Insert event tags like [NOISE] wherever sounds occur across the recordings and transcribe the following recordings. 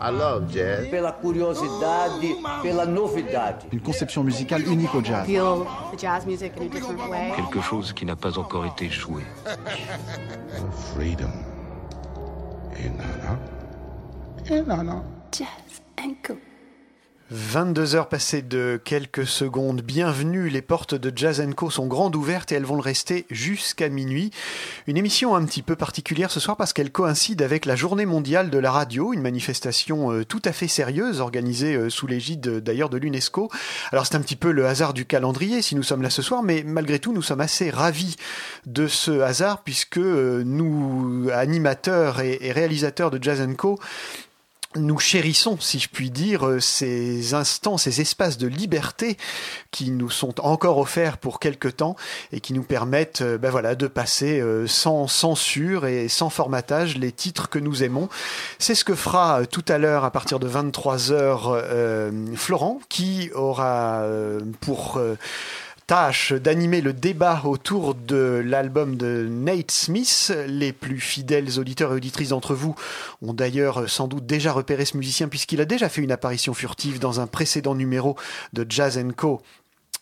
I love jazz. Pela curiosidade, pela novidade. Une conception musicale unique au jazz. feel the jazz music in a different way. Quelque chose qui n'a pas encore été joué. Freedom. Et nana? Et nana? Jazz and cool. 22 heures passées de quelques secondes. Bienvenue, les portes de Jazz Co sont grandes ouvertes et elles vont le rester jusqu'à minuit. Une émission un petit peu particulière ce soir parce qu'elle coïncide avec la journée mondiale de la radio, une manifestation euh, tout à fait sérieuse organisée euh, sous l'égide euh, d'ailleurs de l'UNESCO. Alors c'est un petit peu le hasard du calendrier si nous sommes là ce soir, mais malgré tout nous sommes assez ravis de ce hasard puisque nous, animateurs et, et réalisateurs de Jazz Co, nous chérissons, si je puis dire, ces instants, ces espaces de liberté qui nous sont encore offerts pour quelque temps et qui nous permettent euh, ben voilà, de passer euh, sans censure et sans formatage les titres que nous aimons. C'est ce que fera euh, tout à l'heure, à partir de 23h, euh, Florent, qui aura pour... tâche d'animer le débat autour de l'album de Nate Smith. Les plus fidèles auditeurs et auditrices d'entre vous ont d'ailleurs sans doute déjà repéré ce musicien puisqu'il a déjà fait une apparition furtive dans un précédent numéro de Jazz Co.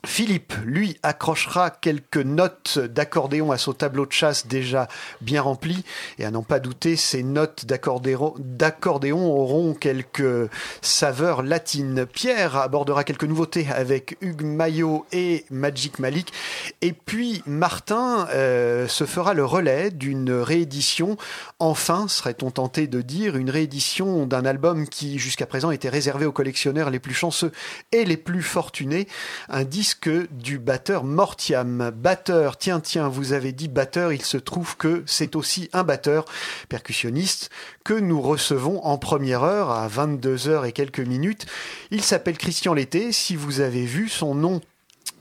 Philippe, lui, accrochera quelques notes d'accordéon à son tableau de chasse déjà bien rempli. Et à n'en pas douter, ces notes d'accordéon auront quelques saveurs latines. Pierre abordera quelques nouveautés avec Hugues Maillot et Magic Malik. Et puis Martin euh, se fera le relais d'une réédition, enfin, serait-on tenté de dire, une réédition d'un album qui jusqu'à présent était réservé aux collectionneurs les plus chanceux et les plus fortunés. Un disque du batteur Mortiam. Batteur, tiens, tiens, vous avez dit batteur, il se trouve que c'est aussi un batteur percussionniste que nous recevons en première heure à 22h et quelques minutes. Il s'appelle Christian Lété. Si vous avez vu son nom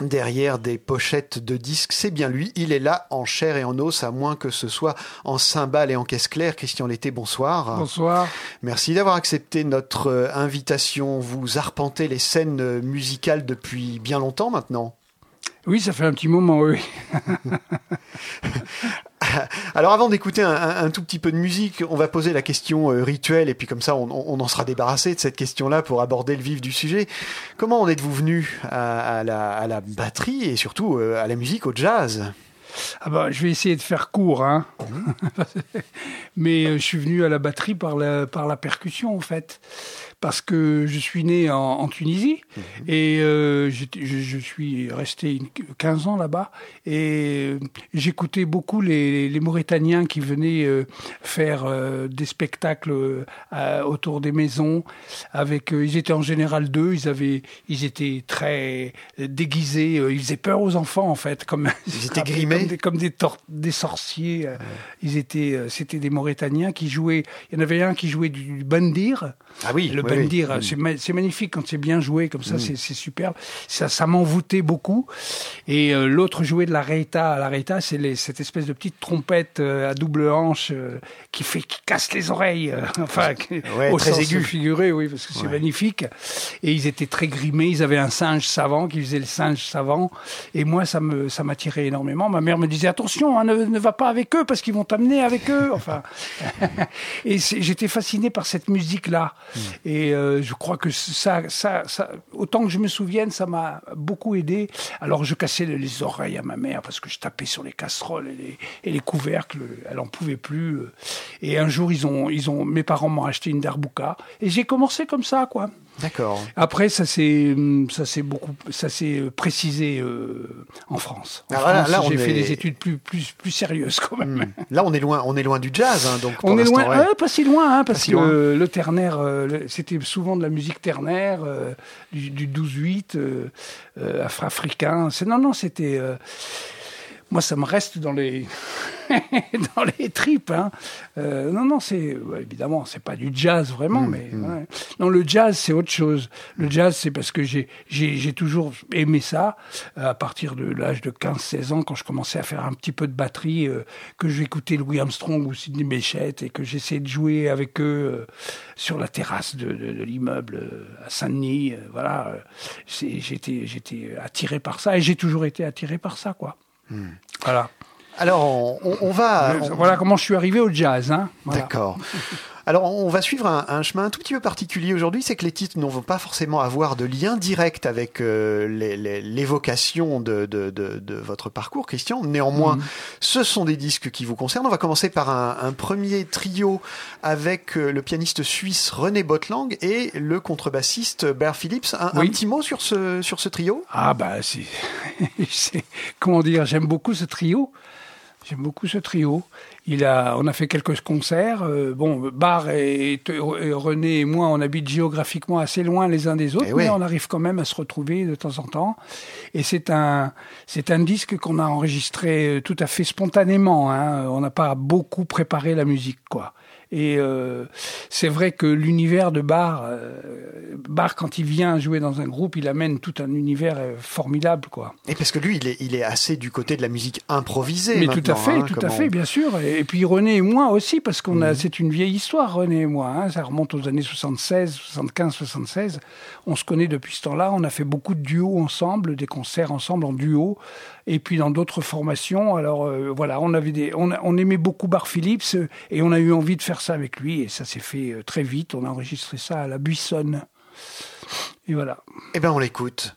derrière des pochettes de disques, c'est bien lui. Il est là en chair et en os, à moins que ce soit en cymbales et en caisse claire. Christian Lété, bonsoir. Bonsoir. Merci d'avoir accepté notre euh, invitation. Vous arpentez les scènes euh, musicales depuis bien longtemps maintenant. Oui, ça fait un petit moment, oui. [LAUGHS] Alors avant d'écouter un, un- un tout petit peu de musique, on va poser la question euh, rituelle et puis comme ça on, on en sera débarrassé de cette question-là pour aborder le vif du sujet. Comment en êtes-vous venu à, à la, à la batterie et surtout euh, à la musique, au jazz? Ah bah, je vais essayer de faire court, hein. [LAUGHS] Mais euh, je suis venu à la batterie par la, par la percussion, en fait. Parce que je suis né en, en Tunisie et euh, je, je suis resté une- 15 ans là-bas et euh, j'écoutais beaucoup les, les Mauritaniens qui venaient euh, faire euh, des spectacles à- autour des maisons. Avec, ils étaient en général deux, ils avaient, ils étaient très déguisés, ils faisaient peur aux enfants en fait, comme Ils étaient grimés comme des, comme des, sorciers. Ils étaient, c'était des Mauritaniens qui jouaient. Il y en avait un qui jouait du bandir. Ah oui, le oui, oui. bandir, Mm. c'est ma- c'est magnifique quand c'est bien joué comme ça, c'est c'est superbe. Ça, ça m'envoûtait beaucoup. Et euh, l'autre jouait de la reita. La reita, c'est cette espèce de petite trompette euh, à double hanche euh, qui fait, qui casse les oreilles. euh, [LAUGHS] enfin, Ouais, au très sens aigu. figuré, oui, parce que c'est Ouais. magnifique. Et ils étaient très grimés. Ils avaient un singe savant qui faisait le singe savant. Et moi, ça me, ça m'attirait énormément. Ma mère me disait attention, hein, ne, ne va pas avec eux parce qu'ils vont t'amener avec eux. Enfin, [LAUGHS] et j'étais fasciné par cette musique-là. Et euh, je crois que ça, autant que je me souvienne, ça m'a beaucoup aidé. Alors je cassais les, les oreilles à ma mère parce que je tapais sur les casseroles et les, et les couvercles. Elle en pouvait plus. Et un jour, ils ont, ils ont, mes parents m'ont acheté une darbuka et j'ai commencé comme ça, quoi. D'accord. Après, ça s'est, hum, ça s'est beaucoup, ça s'est euh, précisé euh, en France. En Ah, France, j'ai fait est- des études plus, plus, plus sérieuses quand même. Hmm. Là on est loin, on est loin du jazz, hein, donc On est loin, ouais. pas si loin, hein, parce si que loin. euh, le ternaire, euh, c'était souvent de la musique ternaire, du, du 12-8, euh, euh, afro-africain. C'est non, non, c'était. Moi, ça me reste dans les [LAUGHS] dans les tripes. Hein. Euh, non, non, c'est ouais, évidemment, c'est pas du jazz vraiment, mais ouais. non, le jazz, c'est autre chose. Le jazz, c'est parce que j'ai j'ai j'ai toujours aimé ça euh, à partir de l'âge de 15-16 ans, quand je commençais à faire un petit peu de batterie, euh, que j'écoutais Louis Armstrong ou Sidney Bechet et que j'essayais de jouer avec eux euh, sur la terrasse de, de, de l'immeuble euh, à Saint-Denis. euh, voilà, c'est- j'étais j'étais attiré par ça et j'ai toujours été attiré par ça, quoi. Voilà. Alors, on, on- on va. on- Voilà comment je suis arrivé au jazz. Hein. Voilà. D'accord. [LAUGHS] Alors, on va suivre un, un chemin un tout petit peu particulier aujourd'hui, c'est que les titres ne vont pas forcément avoir de lien direct avec euh, les- les- l'évocation de, de- de- de votre parcours, Christian. Néanmoins, Mhm. ce sont des disques qui vous concernent. On va commencer par un, un premier trio avec euh, le pianiste suisse René Botlang et le contrebassiste Bear Phillips. Un, petit mot sur ce, sur ce trio? Ah bah c'est, [LAUGHS] c'est- comment dire, j'aime beaucoup ce trio. J'aime beaucoup ce trio. Il a, on a fait quelques concerts. euh, bon, Bar et, et René et moi, on habite géographiquement assez loin les uns des autres, Eh mais on arrive quand même à se retrouver de temps en temps. Et c'est un, c'est un disque qu'on a enregistré euh, tout à fait spontanément. Hein. On n'a pas beaucoup préparé la musique, quoi. Et euh, c'est vrai que l'univers de Bar, euh, Bar quand il vient jouer dans un groupe, il amène tout un univers euh, formidable, quoi. Et parce que lui, il est, il est assez du côté de la musique improvisée. Mais tout à fait, hein, tout à fait, bien sûr. Et, et puis René et moi aussi, parce qu'on Mhm. a, c'est une vieille histoire, René et moi. hein. Ça remonte aux années 76, 75, 76. On se connaît depuis ce temps-là. On a fait beaucoup de duos ensemble, des concerts ensemble en duo, et puis dans d'autres formations. Alors euh, voilà, on avait on aimait beaucoup Bar Phillips, euh, et on a eu envie de faire ça avec lui, et ça s'est fait euh, très vite. On a enregistré ça à la Buissonne. Et voilà. Eh ben, on l'écoute.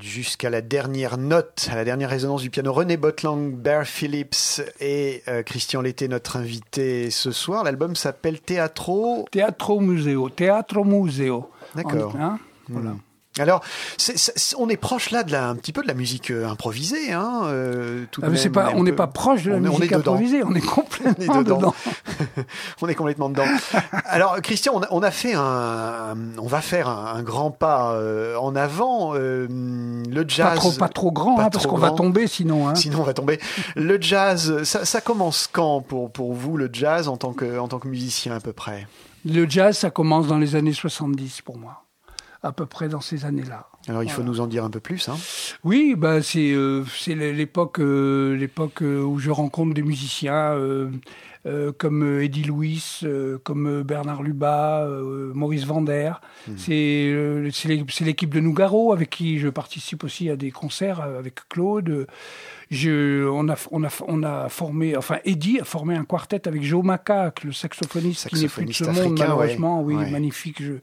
Jusqu'à la dernière note, à la dernière résonance du piano. René Botlang, Bear Phillips et euh, Christian Lété, notre invité ce soir. L'album s'appelle Teatro. Teatro Museo. Teatro Museo. D'accord. Hein, voilà. Alors, c'est- c'est- on est proche là de la, un petit peu de la musique euh, improvisée, hein, euh, tout Ah, même, pas, on n'est peu- pas proche de la on est- on est musique improvisée, on est On complètement dedans. dedans. [LAUGHS] on est complètement dedans. Alors, Christian, on a, on a fait un, on va faire un, un grand pas euh, en avant. euh, le jazz, Pas trop, pas trop grand, pas hein, parce qu'on va tomber sinon. Hein. Sinon, on va tomber. Le jazz, ça, ça commence quand pour, pour vous, le jazz, en tant, que, en tant que musicien à peu près? Le jazz, ça commence dans les années 70 pour moi. À peu près dans ces années-là. Alors, il faut nous en dire un peu plus. Hein. Oui, bah c'est euh, l'époque euh, l'époque où je rencontre des musiciens euh, euh, comme euh, Eddie Louis, euh, comme Bernard Lubat, Maurice Vander. C'est euh, c'est l'é- c'est l'équipe de Nougaro avec qui je participe aussi à des concerts avec Claude. Je, on, a, on, a, on a formé, enfin Eddie a formé un quartet avec Joe Macaque, le saxophoniste, qui n'est plus de ce Saxophoniste monde malheureusement. ouais. Oui, Ouais. magnifique je-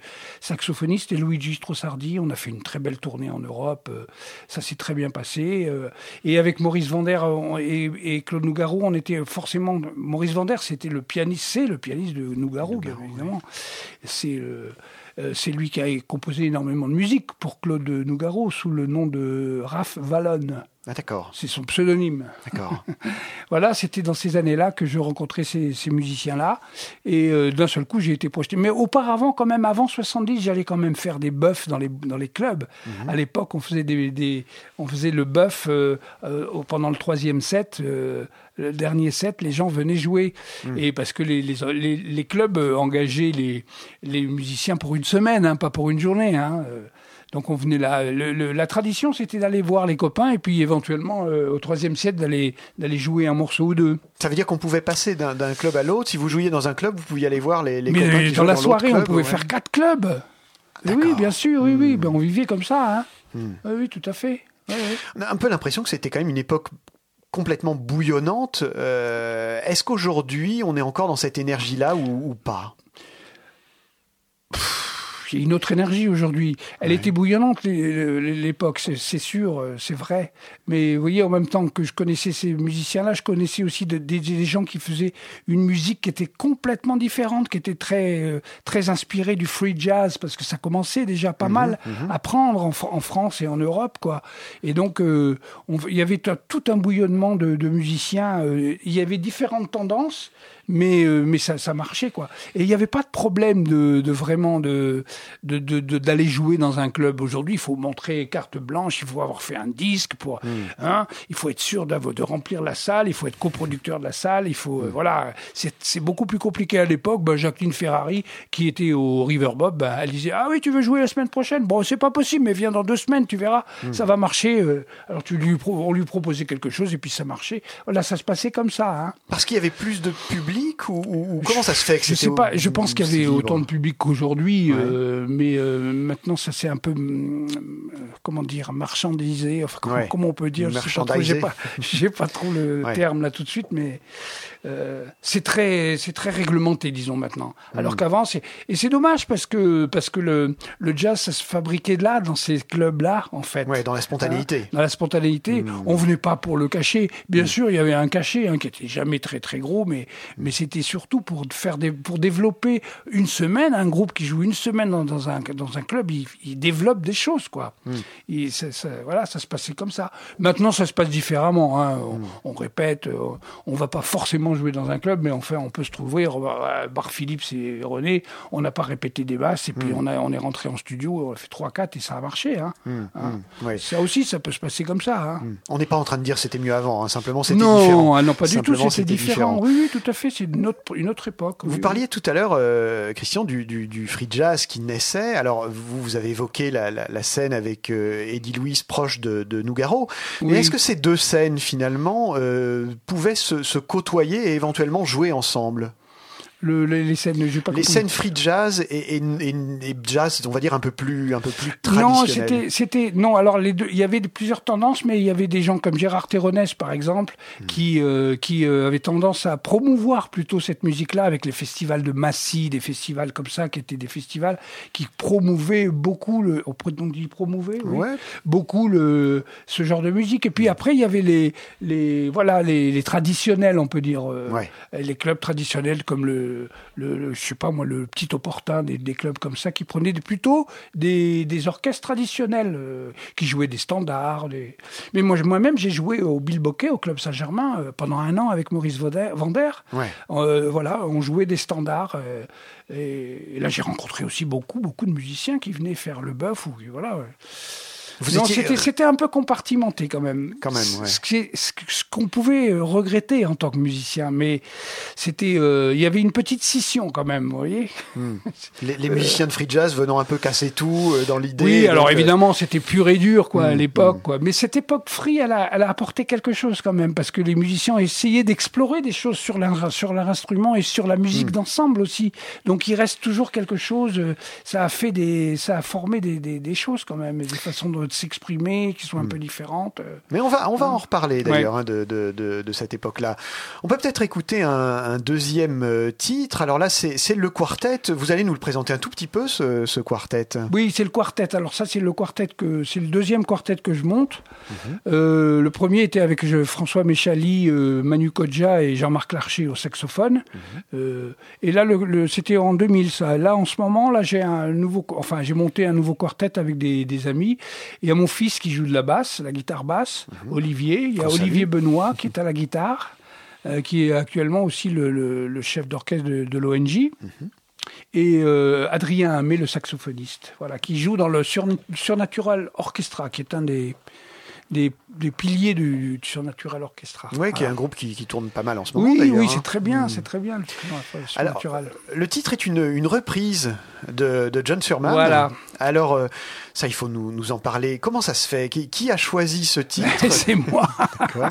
saxophoniste, et Luigi Strossardi. On a fait une très belle tournée en Europe. euh, ça s'est très bien passé. euh, et avec Maurice Vander et, et Claude Nougaro, on était forcément. Maurice Vander, c'était le pianiste, c'est le pianiste de Nougaro, bien évidemment. C'est euh, euh, c'est lui qui a composé énormément de musique pour Claude Nougaro sous le nom de Raph Vallone. Ah, d'accord, C'est son pseudonyme. d'accord. [LAUGHS] Voilà, c'était dans ces années-là que je rencontrais ces, ces musiciens-là. Et euh, d'un seul coup, j'ai été projeté. Mais auparavant, quand même, avant 70, j'allais quand même faire des buffs dans les, dans les clubs. À l'époque, on faisait des, des- on faisait le buff euh, euh, pendant le troisième set. le dernier set, les gens venaient jouer. Et parce que les, les, les- les clubs engageaient les, les musiciens pour une semaine, hein, pas pour une journée. hein. Euh, Donc on venait là. le- le- la tradition, c'était d'aller voir les copains et puis éventuellement euh, au troisième set d'aller d'aller jouer un morceau ou deux. Ça veut dire qu'on pouvait passer d'un club à l'autre. Si vous jouiez dans un club, vous pouviez aller voir les, les copains Mais qui dans la soirée, on pouvait ouais. faire quatre clubs. Oui, bien sûr, oui, oui. Hmm. Ben, on vivait comme ça. Hein. Hmm. Oui, oui, tout à fait. On a un peu l'impression que c'était quand même une époque complètement bouillonnante. Euh, Est-ce qu'aujourd'hui, on est encore dans cette énergie-là ou, ou pas? Y a une autre énergie aujourd'hui. Elle était bouillonnante l'é- l'é- l'époque, c'est c'est sûr, euh, c'est vrai. Mais vous voyez, en même temps que je connaissais ces musiciens-là, je connaissais aussi de- des, des gens qui faisaient une musique qui était complètement différente, qui était très euh, très inspirée du free jazz, parce que ça commençait déjà pas mal à prendre en, Fr- en France et en Europe, quoi. Et donc, euh, on- il y avait tout un bouillonnement de, de musiciens. euh, il y avait différentes tendances mais euh, mais ça, ça marchait quoi. Et il n'y avait pas de problème de, de vraiment de de- de- de- d'aller jouer dans un club. Aujourd'hui, il faut montrer carte blanche, il faut avoir fait un disque pour, hein, il faut être sûr d'avoir- de remplir la salle, il faut être coproducteur de la salle, il faut euh, voilà, c'est c'est beaucoup plus compliqué à l'époque. Ben, Jacqueline Ferrari, qui était au Riverbob, ben, elle disait ah oui tu veux jouer la semaine prochaine, bon c'est pas possible, mais viens dans deux semaines, tu verras, ça va marcher. euh. Alors tu lui on lui proposait quelque chose et puis ça marchait. Voilà, ça se passait comme ça. Hein. Parce qu'il y avait plus de public ou, ou- ou comment ça se fait que Je sais pas, je pense qu'il y avait autant de public qu'aujourd'hui, Ouais. euh, mais euh, maintenant ça s'est un peu, euh, comment dire, marchandisé. Enfin, comment, Ouais. comment on peut dire Je sais pas trop, Merchandisé. J'ai pas, [LAUGHS] j'ai pas trop le Ouais. terme là tout de suite, mais euh, c'est très, c'est très réglementé, disons maintenant. Alors Mm. qu'avant, c'est et c'est dommage parce que parce que le le jazz ça se fabriquait là dans ces clubs là en fait. Ouais, dans la spontanéité. Hein, dans la spontanéité. Mm. On venait pas pour le cacher. Bien sûr, il y avait un cachet hein, qui était jamais très très gros, mais mais c'était surtout pour faire des pour développer une semaine un groupe qui joue une semaine dans, dans un dans un club, il, il développe des choses quoi. Mm. Et ça, ça- voilà, ça se passait comme ça. Maintenant, ça se passe différemment. hein. On, Mm. on répète, euh, on va pas forcément jouer dans un club, mais enfin, on peut se trouver. euh, Bar Philippe et René, on n'a pas répété des basses, et puis Mm. on a on est rentré en studio, on a fait 3-4 et ça a marché. Hein. Hein. Ouais. Ça aussi, ça peut se passer comme ça. Hein. On n'est pas en train de dire c'était mieux avant, simplement c'était Non, différent. ah non, pas du tout, c'était différent. Oui, oui, tout à fait, c'est une autre, une autre époque. Vous oui, parliez tout à l'heure, euh, Christian, du, du- du free jazz qui naissait. Alors, vous, vous avez évoqué la, la- la scène avec euh, Eddie Louis proche de, de Nougaro. Mais est-ce que ces deux scènes, finalement, euh, pouvaient se, se côtoyer et éventuellement jouer ensemble le, les, scènes, pas Les scènes free jazz et, et- et- et jazz, on va dire un peu plus, un peu plus Non, c'était, non. Alors les deux, il y avait plusieurs tendances, mais il y avait des gens comme Gérard Terronès, par exemple, Hmm. qui, euh, qui euh, avaient tendance à promouvoir plutôt cette musique-là avec les festivals de Massy, des festivals comme ça, qui étaient des festivals qui promouvaient beaucoup le, on peut donc dire promouvaient, oui, Ouais. beaucoup le, ce genre de musique. Et puis après, il y avait les, les, voilà, les, les traditionnels, on peut dire, euh, Ouais. les clubs traditionnels comme le, le, le- je sais pas moi, le petit opportun, des, des clubs comme ça qui prenaient plutôt des, des orchestres traditionnels euh, qui jouaient des standards. Des... Mais moi, moi-même, j'ai joué au Bilboquet, au club Saint-Germain, euh, pendant un an avec Maurice Vander. Ouais. Euh, voilà, on jouait des standards. et, et là, j'ai rencontré aussi beaucoup, beaucoup de musiciens qui venaient faire le bœuf ou voilà. ouais. Vous Non, étiez- c'était, un peu compartimenté quand même. Quand même, ouais. Ce, qu'on pouvait euh, regretter en tant que musicien, mais c'était, euh, il y avait une petite scission quand même, vous voyez. [LAUGHS] Les, les musiciens de free jazz venant un peu casser tout euh, dans l'idée. Oui, alors donc, euh, évidemment, c'était pur et dur, quoi, à Mm, l'époque, quoi. Mais cette époque free, elle a, elle a apporté quelque chose quand même, parce que les musiciens essayaient d'explorer des choses sur leur, sur leur instrument et sur la musique d'ensemble aussi. Donc il reste toujours quelque chose. euh, Ça a fait des, ça a formé des, des, des choses quand même, et des façons de s'exprimer qui sont un peu différentes. euh. Mais on va, on va en reparler d'ailleurs hein, de, de, de, de cette époque-là. On peut peut-être écouter un, un deuxième euh, titre. Alors là, c'est le quartet. Vous allez nous le présenter un tout petit peu, ce, ce quartet. Oui, c'est le quartet. Alors ça, c'est le quartet que c'est le deuxième quartet que je monte. Euh, le premier était avec François Méchali, euh, Manu Kodja et Jean-Marc Larcher au saxophone. Euh, et là, le, le- c'était en 2000. Ça. Là, en ce moment, là, j'ai un nouveau, enfin, j'ai monté un nouveau quartet avec des, des amis. Il y a mon fils qui joue de la basse, la guitare basse, Olivier. Il y a salue. Olivier Benoît qui [LAUGHS] est à la guitare. euh, qui est actuellement aussi le, le- le chef d'orchestre de, de l'ONG et euh, Adrien Hamé, le saxophoniste, voilà, qui joue dans le Sur- Surnatural Orchestra, qui est un des, des, des piliers du, du Surnatural Orchestra. Ouais, qui est un groupe qui, qui tourne pas mal en ce moment. Oui, oui, hein. c'est très bien, Mm. c'est très bien le Alors, Surnatural. le titre est une, une reprise de, de John Surman. Voilà. Alors, euh, ça, il faut nous, nous en parler. Comment ça se fait? Qui, qui a choisi ce titre? [LAUGHS] C'est moi. D'accord.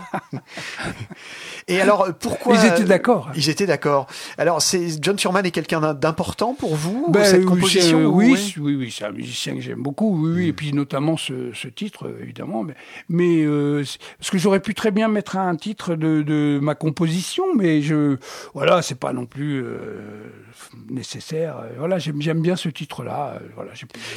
Et alors, euh, pourquoi Ils étaient d'accord. Ils étaient d'accord. Alors, c'est John Surman est quelqu'un d'important pour vous Ben, cette oui, composition ou- oui, oui, oui, c'est un musicien que j'aime beaucoup, oui, oui, et puis notamment ce, ce titre, euh, évidemment. Mais, mais euh, c'est- parce que j'aurais pu très bien mettre un titre de, de ma composition, mais je, voilà, c'est pas non plus euh, nécessaire. Euh, Voilà, j'aime, bien ce titre-là. euh, Voilà,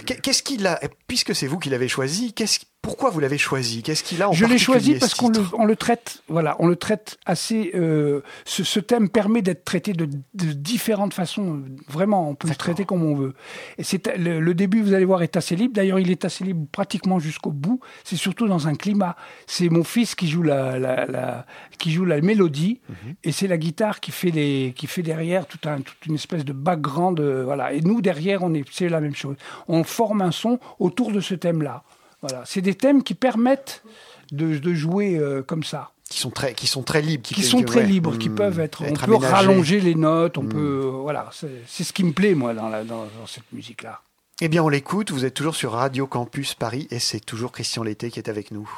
Qu'est-ce qu'il a Puisque c'est vous qui l'avez choisi, qu'est-ce pourquoi vous l'avez choisi? Qu'est-ce qu'il a en Je l'ai choisi parce ce qu'on le, titre? on le traite, voilà, on le traite assez. euh, ce, ce thème permet d'être traité de, de différentes façons. Vraiment, on peut le traiter comme on veut. Et c'est le, le début, vous allez voir, est assez libre. D'ailleurs, il est assez libre pratiquement jusqu'au bout. C'est surtout dans un climat. C'est mon fils qui joue la, la, la- qui joue la mélodie, Mhm. et c'est la guitare qui fait les, qui fait derrière tout un, toute une espèce de background, euh, voilà. Et nous derrière, on est, c'est la même chose. On forme un son autour de ce thème-là. Voilà, c'est des thèmes qui permettent de, de jouer euh, comme ça, qui sont très, qui sont très libres, qui sont très ouais, libres, qui hmm, peuvent être. On peut rallonger les notes, on Hmm. peut. euh, voilà, c'est c'est ce qui me plaît moi dans, la, dans, dans cette musique-là. Eh bien, on l'écoute. Vous êtes toujours sur Radio Campus Paris et c'est toujours Christian Lété qui est avec nous.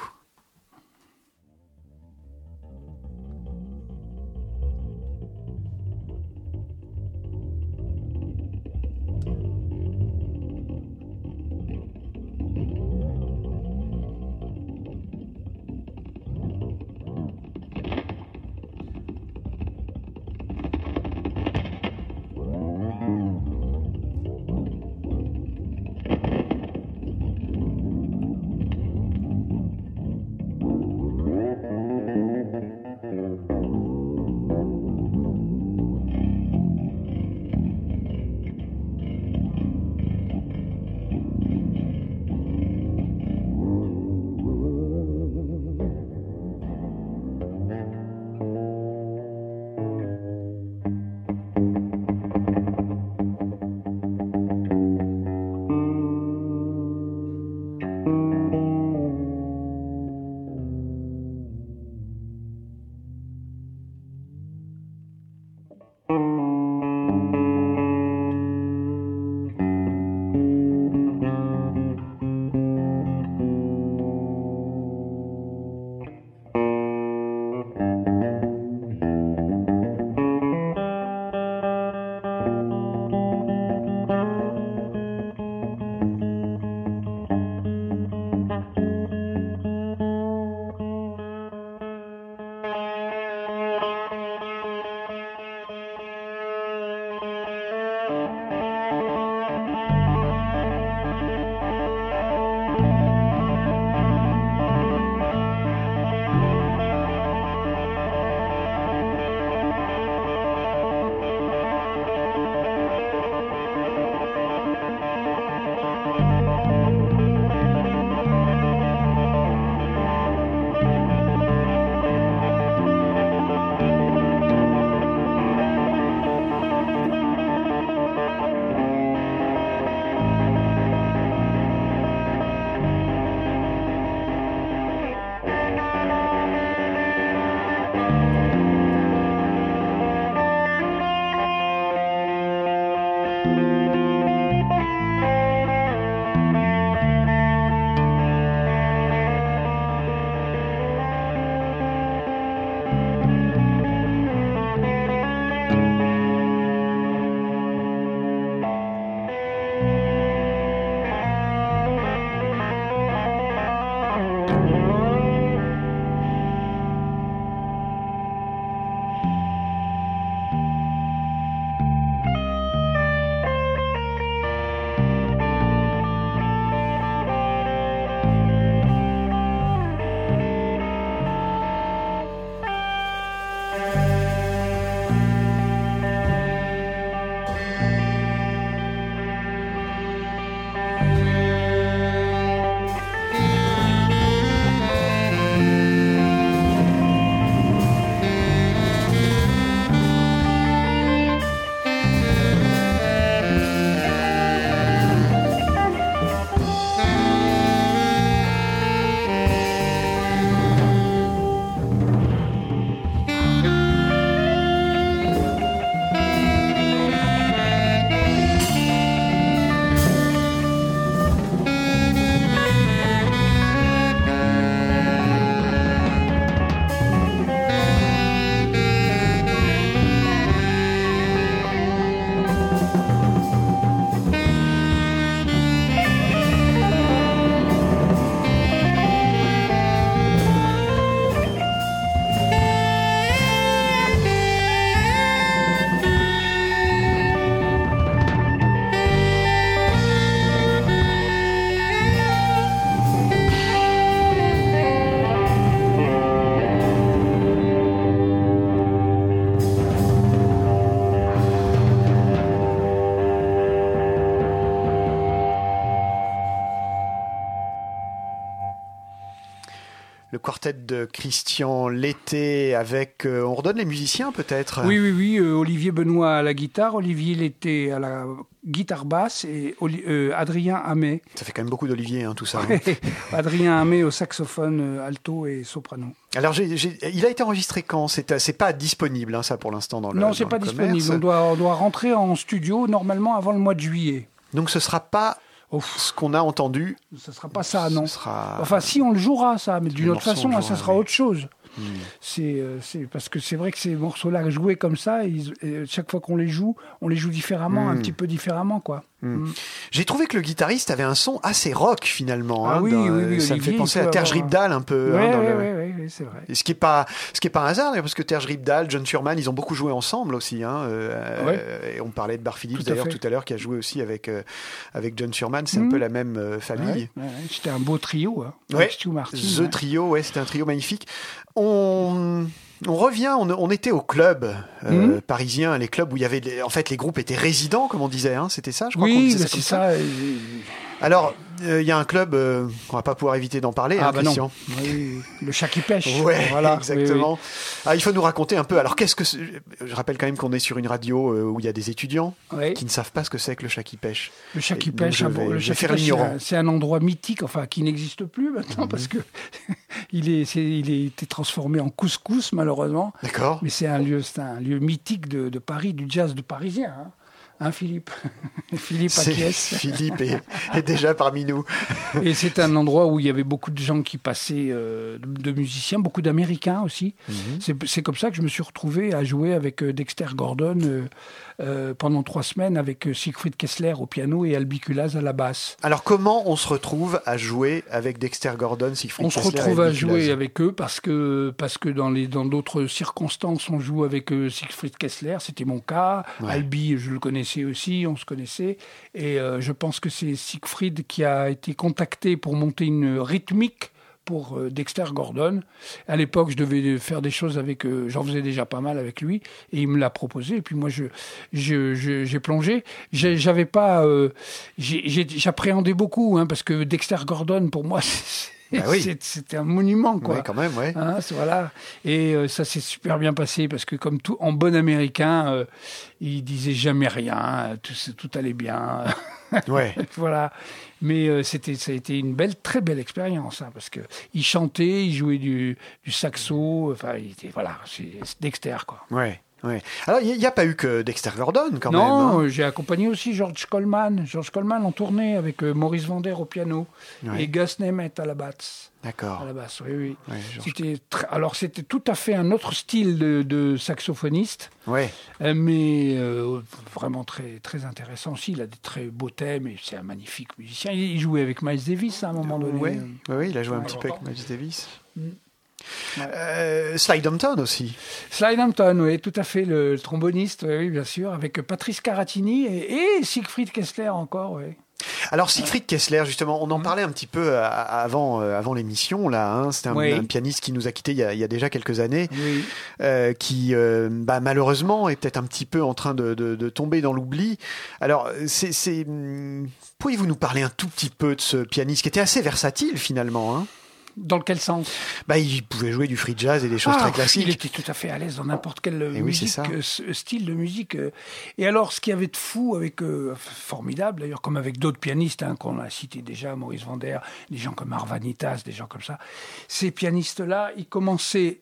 De Christian Lété avec. euh, on redonne les musiciens peut-être? Oui, oui, oui. euh, Olivier Benoît à la guitare, Olivier Lété à la guitare basse et euh, Adrien Hamé. Ça fait quand même beaucoup d'Olivier, hein, tout ça. hein. [LAUGHS] Adrien Hamé au saxophone alto et soprano. Alors, il a été enregistré quand? C'est pas disponible, hein, ça, pour l'instant, dans le. non, c'est pas disponible. On doit, on doit rentrer en studio normalement avant le mois de juillet. Donc, ce sera pas Ouf. ce qu'on a entendu. Ce sera pas ça, non. Sera. Enfin, si on le jouera, ça, mais d'une autre façon, le ça sera autre chose. Hmm. C'est euh, c'est- parce que c'est vrai que ces morceaux-là joués comme ça, ils- euh, chaque fois qu'on les joue, on les joue différemment, un Hmm. petit peu différemment, quoi. Mm. J'ai trouvé que le guitariste avait un son assez rock finalement. Ah hein, oui, dans- oui, oui, ça me fait penser à Terge Ripdal un peu. Oui, hein, dans oui, le- oui, oui, c'est vrai. Et Ce qui est pas, ce qui est pas un hasard, parce que Terge Ripdal, John Surman, ils ont beaucoup joué ensemble aussi. Hein, euh, Ouais. euh, et on parlait de Bar Phillips d'ailleurs tout à l'heure, qui a joué aussi avec euh, avec John Surman. C'est un peu la même euh, famille. Ouais, ouais, C'était un beau trio, hein, Ouais. The ouais. Trio, ouais, c'était un trio magnifique. On, on revient, on, on était au club euh, Mhm. parisien, les clubs où il y avait, des- en fait, les groupes étaient résidents, comme on disait. Hein, c'était ça, je crois qu'on Oui, disait ça comme c'est ça. ça. Alors, euh, il y a un club, euh, on va pas pouvoir éviter d'en parler, Ah hein, bah non. Oui, le chat qui pêche. Ouais, voilà, exactement. oui, Ah, il faut nous raconter un peu. Alors, qu'est-ce que je rappelle quand même qu'on est sur une radio euh, où il y a des étudiants qui ne savent pas ce que c'est que le chat qui pêche. Le chat qui pêche, vais- le chat faire c'est l'ignorant. un- c'est un endroit mythique, enfin qui n'existe plus maintenant parce que [LAUGHS] il est, il a été transformé en couscous malheureusement. D'accord. Mais c'est un lieu, c'est un lieu mythique de, de Paris, du jazz de Parisien. Hein, Hein, Philippe [LAUGHS] Philippe acquiesce. [LAUGHS] Philippe est, est déjà parmi nous. [LAUGHS] Et c'est un endroit où il y avait beaucoup de gens qui passaient, euh, de, musiciens, beaucoup d'Américains aussi. Mhm. C'est- C'est comme ça que je me suis retrouvé à jouer avec euh, Dexter Gordon euh, euh, pendant trois semaines avec euh, Siegfried Kessler au piano et Albi Culaz à la basse. Alors, comment on se retrouve à jouer avec Dexter Gordon, Siegfried On se Kessler et retrouve à jouer avec eux parce que parce que dans les dans d'autres circonstances on joue avec euh, Siegfried Kessler, c'était mon cas. Ouais. Albi, je le connaissais aussi, on se connaissait et euh, je pense que c'est Siegfried qui a été contacté pour monter une rythmique pour euh, Dexter Gordon. À l'époque, je devais faire des choses avec, euh, j'en faisais déjà pas mal avec lui, et il me l'a proposé. Et puis moi, je, je, je- j'ai plongé. J'avais pas, euh, j'appréhendais beaucoup, hein, parce que Dexter Gordon, pour moi, [LAUGHS] Bah oui. c'était un monument, quoi. Ouais, quand même, ouais. Hein, voilà. Et euh, ça s'est super bien passé parce que comme tout en bon américain, euh, il disait jamais rien, tout, tout allait bien. [LAUGHS] [LAUGHS] Ouais. voilà. Mais euh, c'était, ça a été une belle, très belle expérience, hein, parce que il chantait, il jouait du, du saxo, enfin, il était, voilà, c'est c'est Dexter, quoi. Ouais. Ouais. Alors, il n'y a, pas eu que Dexter Gordon, quand non, même. hein. euh, j'ai accompagné aussi George Coleman, George Coleman en tournée avec euh, Maurice Vander au piano Ouais. et Gus Nemeth à la basse. D'accord. À la basse, oui, oui. Ouais, C'était tr- alors c'était tout à fait un autre style de, de saxophoniste, Ouais. euh, mais euh, vraiment très très intéressant aussi. Il a des très beaux thèmes et c'est un magnifique musicien. Il, jouait avec Miles Davis à un moment donné. Ouais. Ouais, ouais, il a joué un petit peu avec Miles Davis. Mm. Ouais. Euh, Hampton aussi. Hampton, oui, tout à fait, le, le tromboniste, oui, bien sûr, avec Patrice Caratini et, et Siegfried Kessler encore, oui. Alors Siegfried Kessler, justement, on en parlait un petit peu euh, avant, euh, avant l'émission là. Hein, C'était un, Oui. un pianiste qui nous a quittés il y a, il y a déjà quelques années, Oui. euh, qui euh, bah, malheureusement est peut-être un petit peu en train de, de- de tomber dans l'oubli. Alors, c'est, c'est, hum, pourriez-vous nous parler un tout petit peu de ce pianiste qui était assez versatile finalement hein? Dans quel sens? Bah, il pouvait jouer du free jazz et des choses Ah, très classiques. Il était tout à fait à l'aise dans n'importe quel euh, oui, ça. style de musique. euh. Et alors, ce qu'il y avait de fou avec, euh, formidable d'ailleurs, comme avec d'autres pianistes hein, qu'on a cités déjà, Maurice Vander, des gens comme Arvanitas, des gens comme ça, ces pianistes-là, ils commençaient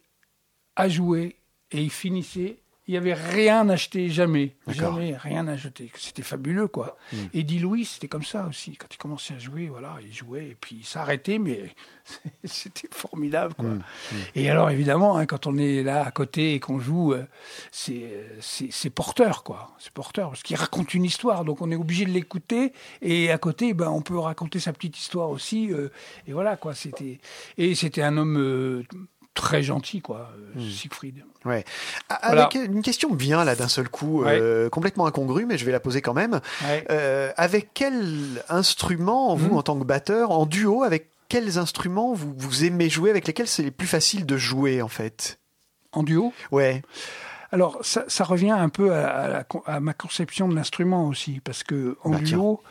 à jouer et ils finissaient. Il n'y avait rien acheté, jamais. Jamais, rien acheté. C'était fabuleux, quoi. Hmm. Eddie Louis, c'était comme ça aussi. Quand il commençait à jouer, voilà, il jouait et puis il s'arrêtait, mais [LAUGHS] c'était formidable, quoi. Hmm. Et alors, évidemment, hein, quand on est là à côté et qu'on joue, euh, c'est c'est c'est porteur, quoi. C'est porteur, parce qu'il raconte une histoire, donc on est obligé de l'écouter. Et à côté, ben, on peut raconter sa petite histoire aussi. euh, et voilà, quoi. C'était Et c'était un homme euh, très gentil, quoi, euh, Hmm. Siegfried. Ouais. Voilà. Avec une question vient là d'un seul coup, Ouais. euh, complètement incongrue, mais je vais la poser quand même. Ouais. Euh, avec quel instrument, vous, Mhm. en tant que batteur, en duo, avec quels instruments vous, vous aimez jouer, avec lesquels c'est les plus facile de jouer, en fait? En duo? Ouais. Alors, ça, ça revient un peu à, à la con- à ma conception de l'instrument aussi, parce que en Bah, duo,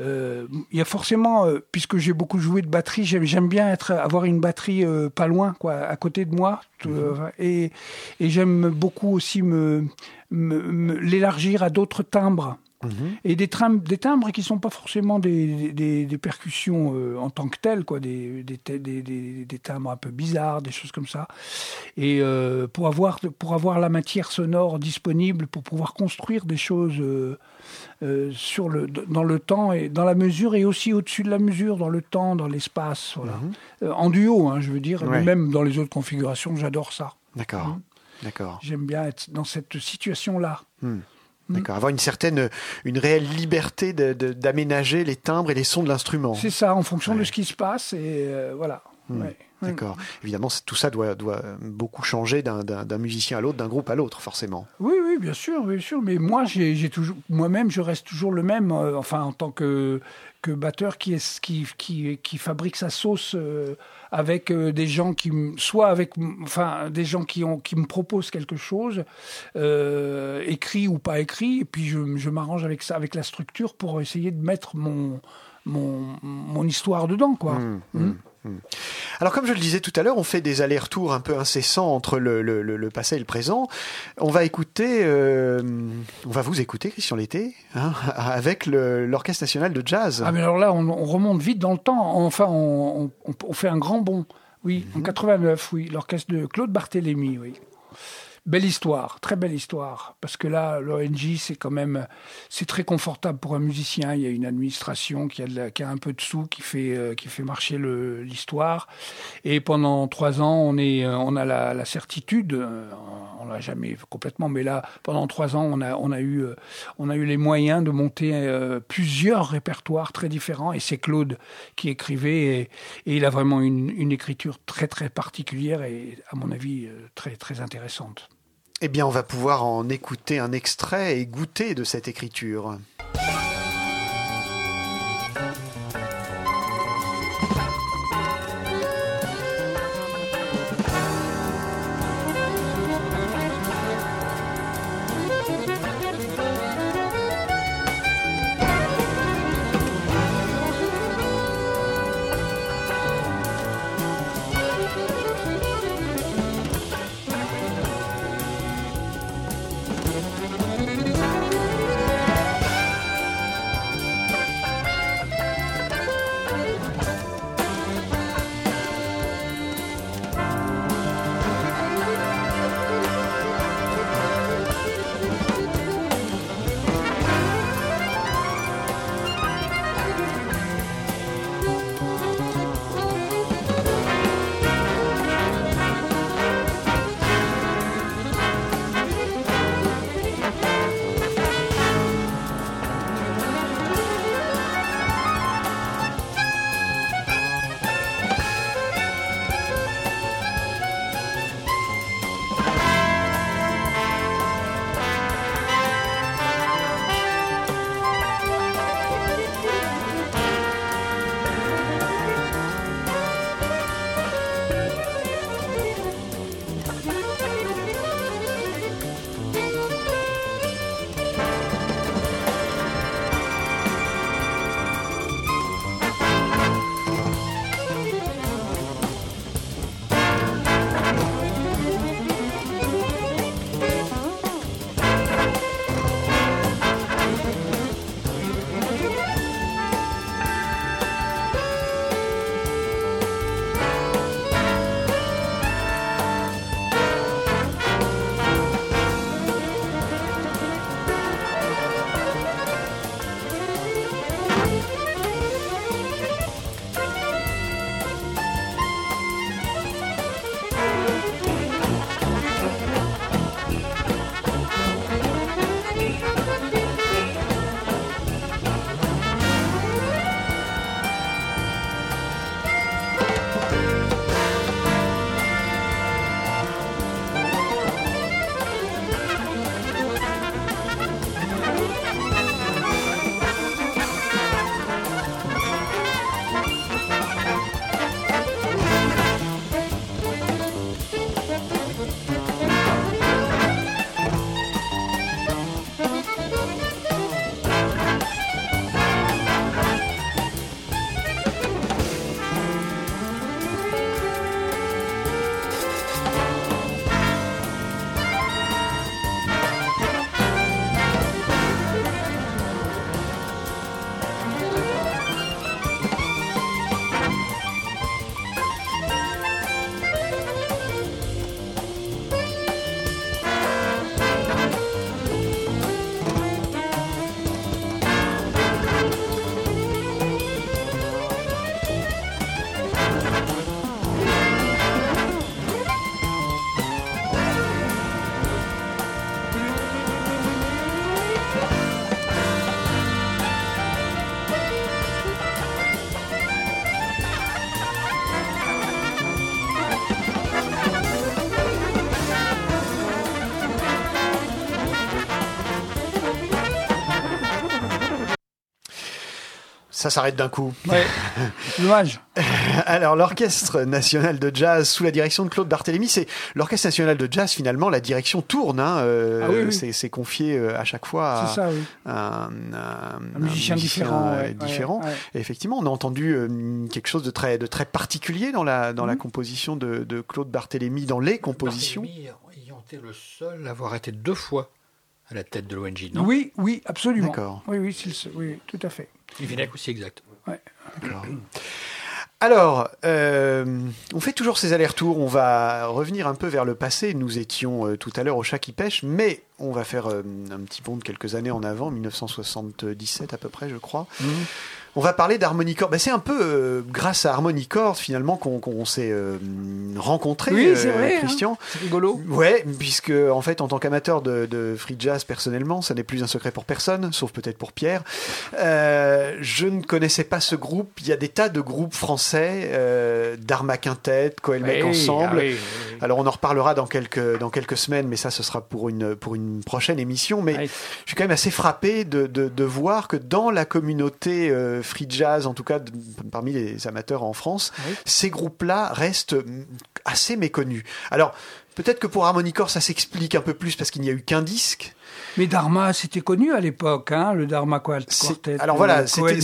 euh, il y a forcément, euh, puisque j'ai beaucoup joué de batterie, j'aime, bien être, avoir une batterie euh, pas loin, quoi, à côté de moi, tout, euh, et, et j'aime beaucoup aussi me, me- me- l'élargir à d'autres timbres. Et des, timbres qui sont pas forcément des, des, des percussions euh, en tant que telles, quoi, des, timbres un peu bizarres, des choses comme ça. Et euh, pour, avoir, pour avoir la matière sonore disponible, pour pouvoir construire des choses euh, sur le, dans le temps et dans la mesure et aussi au-dessus de la mesure, dans le temps, dans l'espace. Voilà. Euh, en duo, hein, je veux dire, Ouais. même dans les autres configurations, j'adore ça. D'accord. Mhm. D'accord. J'aime bien être dans cette situation-là. D'accord. Avoir une certaine, une réelle liberté de- de- d'aménager les timbres et les sons de l'instrument. C'est ça, en fonction Ouais. de ce qui se passe, et euh, voilà. Hmm. Ouais. D'accord. Évidemment, tout ça doit, doit beaucoup changer d'un- musicien à l'autre, d'un groupe à l'autre, forcément. Oui, oui, bien sûr, bien sûr. Mais moi, j'ai toujours, moi-même, je reste toujours le même. euh, enfin, en tant que que batteur qui est qui qui, qui fabrique sa sauce euh, avec euh, des gens qui, soit avec, enfin, des gens qui ont qui me proposent quelque chose, écrit ou pas écrit, et puis je, je m'arrange avec ça, avec la structure pour essayer de mettre mon mon, mon histoire dedans, quoi. Hmm. hmm, hmm. Alors, comme je le disais tout à l'heure, on fait des allers-retours un peu incessants entre le, le- le- le passé et le présent. On va écouter, euh, on va vous écouter, Christian Lété, hein, [LAUGHS] avec l'Orchestre national de jazz. Ah mais alors là, on, on remonte vite dans le temps. Enfin, on, on- on fait un grand bond. Oui, Mhm. en 89, oui, l'orchestre de Claude Barthélémy, oui. Belle histoire, très belle histoire. Parce que là, l'ONG, c'est quand même, c'est très confortable pour un musicien. Il y a une administration qui a, un peu de sous, qui fait, euh, marcher l'histoire. Et pendant trois ans, on euh, a la, certitude, euh, on l'a jamais complètement, mais là, pendant trois ans, on a, eu, les moyens de monter plusieurs répertoires très différents. Et c'est Claude qui écrivait, et, il a vraiment une, une écriture très très particulière et, à mon avis, très très intéressante. Eh bien, on va pouvoir en écouter un extrait et goûter de cette écriture. Ça s'arrête d'un coup. Ouais. [LAUGHS] Dommage. Alors, l'Orchestre national de jazz sous la direction de Claude Barthélémy, c'est l'Orchestre national de jazz, finalement, la direction tourne. Hein, euh, Ah oui, oui. c'est- confié euh, à chaque fois à C'est ça, oui. un, un- Un musicien différent. euh, ouais, différent. ouais, ouais. Et effectivement, on a entendu euh, quelque chose de très, de très particulier dans la, dans la Mhm. composition de, de Claude Barthélémy, dans les compositions. Barthélemy ayant été le seul à avoir été deux fois à la tête de l'ONG, non Oui, oui, absolument. D'accord. Oui, oui, c'est le seul- oui, tout à fait. Aussi, exact. D'accord. Alors, euh, on fait toujours ces allers-retours. On va revenir un peu vers le passé. Nous étions euh, tout à l'heure au chat qui pêche, mais on va faire euh, un petit bond de quelques années en avant, 1977 à peu près, je crois. Mhm. On va parler d'Harmonicord. Ben, c'est un peu euh, grâce à Harmonicord finalement qu'on s'est euh, rencontrés, Oui, euh, vrai, hein. Christian. C'est rigolo. Ouais, puisque en fait, en tant qu'amateur de, de free jazz personnellement, ça n'est plus un secret pour personne, sauf peut-être pour Pierre. Euh, je ne connaissais pas ce groupe. Il y a des tas de groupes français, Dharma Quintet, Coelmec Oui, ensemble. ah oui, oui. Alors on en reparlera dans quelques dans quelques semaines, mais ça ce sera pour une pour une prochaine émission. Mais je suis quand même assez frappé de, de, de voir que dans la communauté free jazz, en tout cas de- parmi les amateurs en France, Oui. ces groupes-là restent assez méconnus. Alors peut-être que pour Harmonicore ça s'explique un peu plus parce qu'il n'y a eu qu'un disque. Mais Dharma, c'était connu à l'époque, hein, le Dharma Quartet. Alors voilà, c'était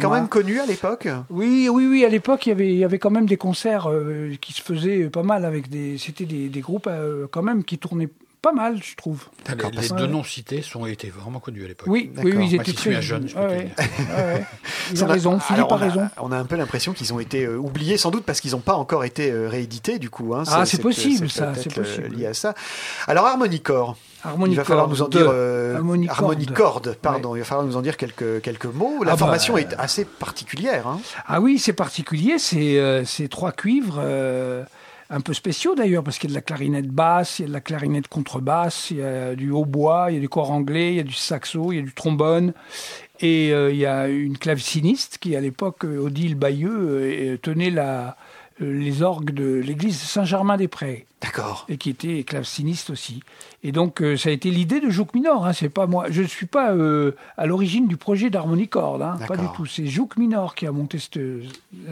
quand même connu à l'époque. Oui, oui, oui. À l'époque, il y avait, il y avait quand même des concerts euh, qui se faisaient pas mal avec des. C'était des, des groupes euh, quand même qui tournaient pas mal, je trouve. Les, D'accord, les parce- deux noms cités sont, étaient vraiment connus à l'époque. Oui, oui, ils étaient très un jeune, je Ouais, ouais, ouais, ouais. Il On a raison, Philippe alors, a on raison. On a un peu l'impression qu'ils ont été euh, oubliés, sans doute parce qu'ils n'ont pas encore été euh, réédités, du coup. hein. Ah, c'est possible, ça, peut-être, c'est euh, possible. lié à ça. Alors, Harmonicore. Il Harmonicord va falloir nous en dire euh, pardon. Il va falloir nous en dire quelques quelques mots. La Ah bah, formation euh, est assez particulière. Hein. Ah oui, c'est particulier, c'est euh, c'est trois cuivres euh, un peu spéciaux d'ailleurs, parce qu'il y a de la clarinette basse, il y a de la clarinette contrebasse, il y a du hautbois, il y a du corps anglais, il y a du saxo, il y a du trombone. Et euh, il y a une claveciniste qui, à l'époque, euh, Odile Bayeux, euh, tenait la, les orgues de l'église Saint-Germain-des-Prés D'accord. et qui était claveciniste aussi. Et donc, euh, ça a été l'idée de Jouk Minor. Hein, c'est pas moi. Je ne suis pas euh, à l'origine du projet d'Harmonicorde. Hein, pas du tout. C'est Jouk Minor qui a monté cette,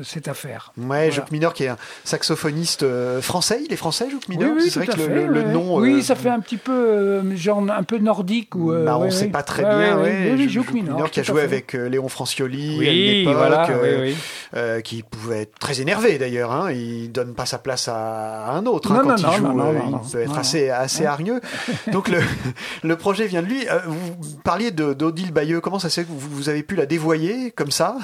cette affaire. Ouais, Voilà. Jouk Minor qui est un saxophoniste euh, français. Il est français, Jouk Minor? oui, oui, c'est vrai que fait, le- le ouais. nom. Oui, euh, ça fait un petit peu euh, genre un peu nordique ou. euh, bah, on ouais, sait pas très bien. oui, Jouk Minor, qui a joué avec euh, Léon Francioli à voilà. euh, euh, qui pouvait être très énervé d'ailleurs. Hein. Il donne pas sa place à un autre hein, Non, quand non, il non, joue. non, euh, il peut être assez, assez hargneux. Donc le, [LAUGHS] le projet vient de lui. Euh, vous parliez d'Odile Bayeux. Comment ça se fait que vous, vous avez pu la dévoyer comme ça?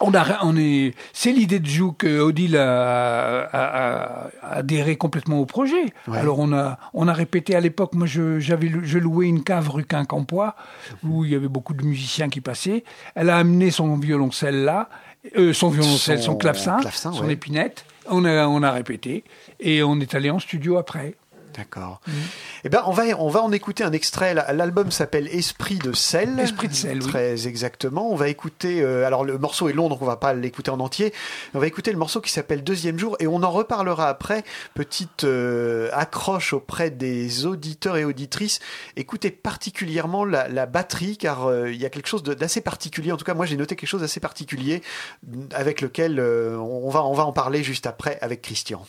On a, on est, c'est l'idée de Jouk. euh, Odile a, a- a adhéré complètement au projet. Ouais. Alors on a, on a répété à l'époque. Moi, je, j'avais, je louais une cave rue Quincampoix où il y avait beaucoup de musiciens qui passaient. Elle a amené son violoncelle là, euh, son violoncelle, son, Son clavecin, clavecin, son ouais. épinette. On a, on a répété et on est allé en studio après. D'accord. Mm. Eh ben, on va, on va en écouter un extrait. L'album s'appelle Esprit de sel. Esprit de sel, oui. Très exactement. On va écouter. euh, alors, le morceau est long, donc on va pas l'écouter en entier. On va écouter le morceau qui s'appelle Deuxième jour, et on en reparlera après. Petite euh, accroche auprès des auditeurs et auditrices. Écoutez particulièrement la, la batterie, car euh, il y a quelque chose d'assez particulier. En tout cas, moi, j'ai noté quelque chose d'assez particulier avec lequel on va, on va en parler juste après avec Christian.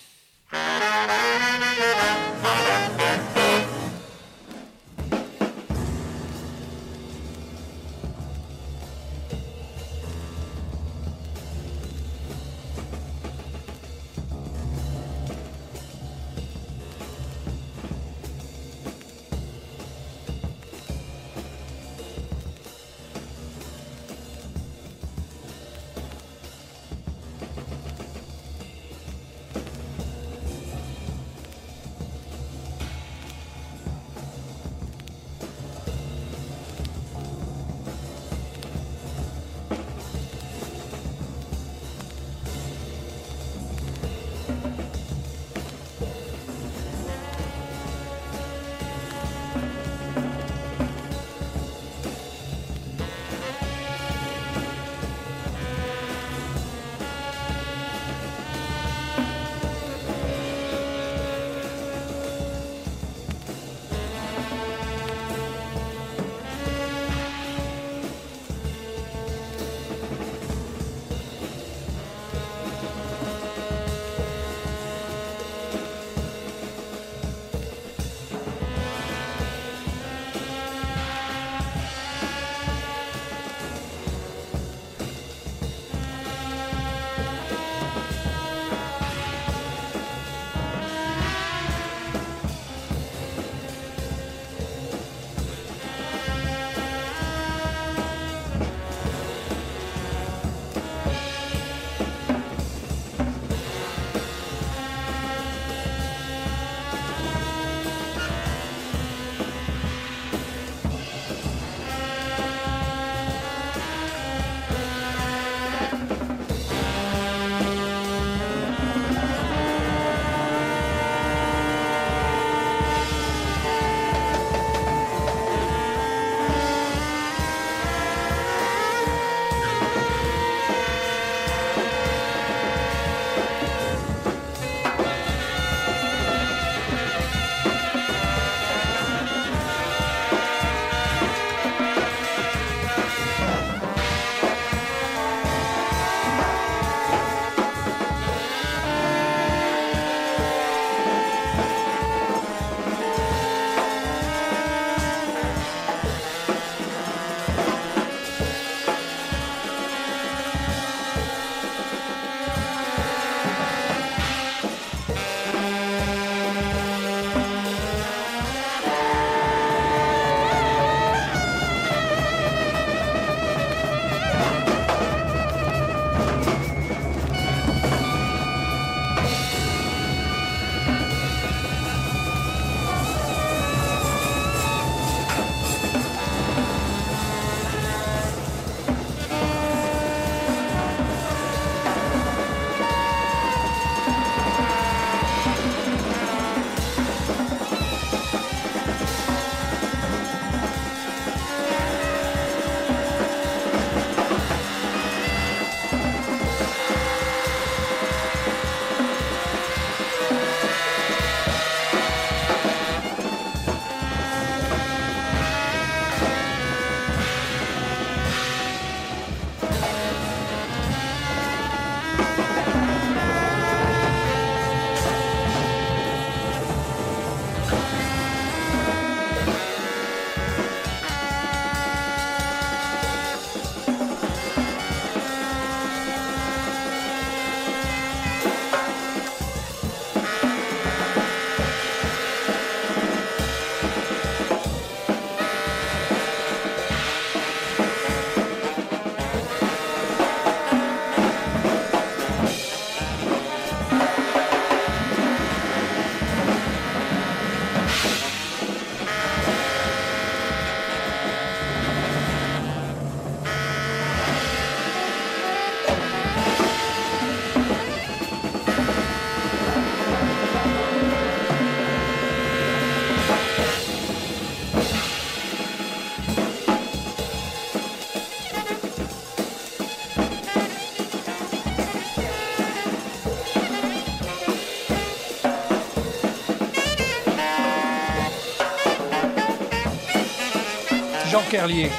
Kerlier.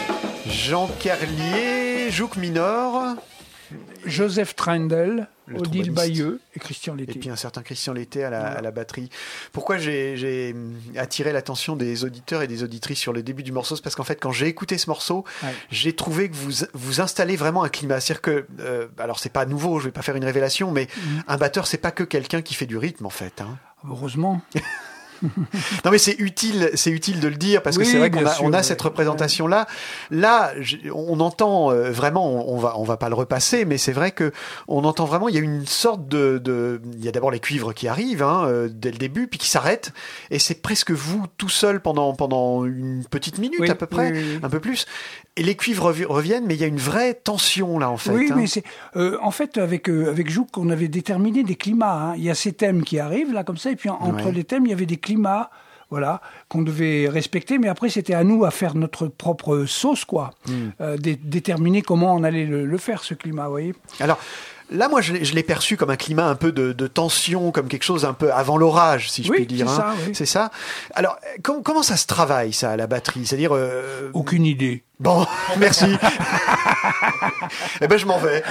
Jean Kerlier, Jouk Minor, Joseph Trendel, Le Odile. Bayeux et Christian et Lété. puis un certain Christian Lété à la, à la batterie. Pourquoi j'ai attiré l'attention des auditeurs et des auditrices sur le début du morceau? C'est parce qu'en fait, quand j'ai écouté ce morceau, Ouais. j'ai trouvé que vous, vous installez vraiment un climat. C'est-à-dire que, euh, alors c'est pas nouveau, je vais pas faire une révélation, mais Mhm. un batteur, c'est pas que quelqu'un qui fait du rythme en fait. hein. Heureusement. [LAUGHS] [LAUGHS] Non mais c'est utile, c'est utile de le dire parce que c'est vrai qu'on a, sûr, on a ouais. cette représentation là. Là, on entend euh, vraiment, on, va, on va pas le repasser, mais c'est vrai que on entend vraiment. Il y a une sorte de, de il y a d'abord les cuivres qui arrivent hein, euh, dès le début, puis qui s'arrêtent, et c'est presque vous tout seul pendant pendant une petite minute Oui, à peu près, oui, un peu plus. Et les cuivres revi- reviennent, mais il y a une vraie tension là en fait. oui, hein. mais c'est euh, en fait avec euh, avec Jouk, on avait déterminé des climats. hein. Il y a ces thèmes qui arrivent là comme ça, et puis en- entre les thèmes, il y avait des climats, voilà, qu'on devait respecter. Mais après, c'était à nous à faire notre propre sauce, quoi, Hmm. Euh, dé- déterminer comment on allait le, le faire ce climat, vous voyez. Alors là, moi, je l'ai- perçu comme un climat un peu de, de tension, comme quelque chose un peu avant l'orage, si je Oui, puis dire. c'est hein. ça, oui. Ça. Alors, com- comment ça se travaille, ça, à la batterie? C'est-à-dire... euh, Aucune idée. Bon, [LAUGHS] merci. [LAUGHS] eh ben, je m'en vais.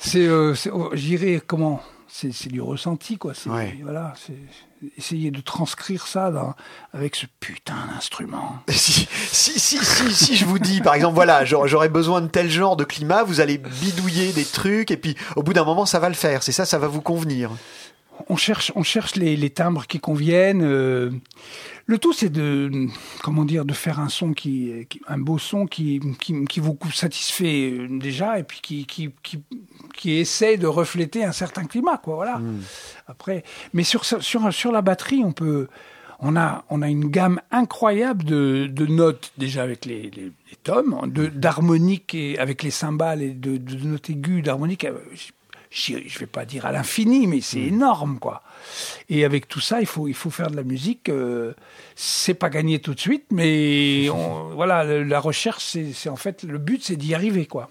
C'est, euh, oh, je dirais comment? C'est, du ressenti, quoi. C'est, Ouais. Voilà, essayer de transcrire ça dans- avec ce putain d'instrument. [LAUGHS] Si, si, si, si, si je vous dis, par exemple, voilà, j'aurais j'aurais besoin de tel genre de climat, vous allez bidouiller des trucs, et puis au bout d'un moment, ça va le faire. C'est ça, ça va vous convenir. On cherche, on cherche les, les timbres qui conviennent. euh, le tout, c'est de, comment dire, de faire un son qui, qui- un beau son qui, qui, qui vous satisfait euh, déjà, et puis qui, qui, qui, qui essaie de refléter un certain climat, quoi. Voilà. Après, mais sur, sur, sur la batterie, on peut, on a, on a une gamme incroyable de, de notes déjà avec les, les, les tomes, de d'harmoniques et avec les cymbales et de, de notes aiguës, d'harmoniques. Je je vais pas dire à l'infini, mais c'est énorme, quoi. Et avec tout ça, il faut, il faut faire de la musique. euh, c'est pas gagné tout de suite, mais [LAUGHS] on- voilà, la recherche, c'est c'est en fait le but, c'est d'y arriver, quoi.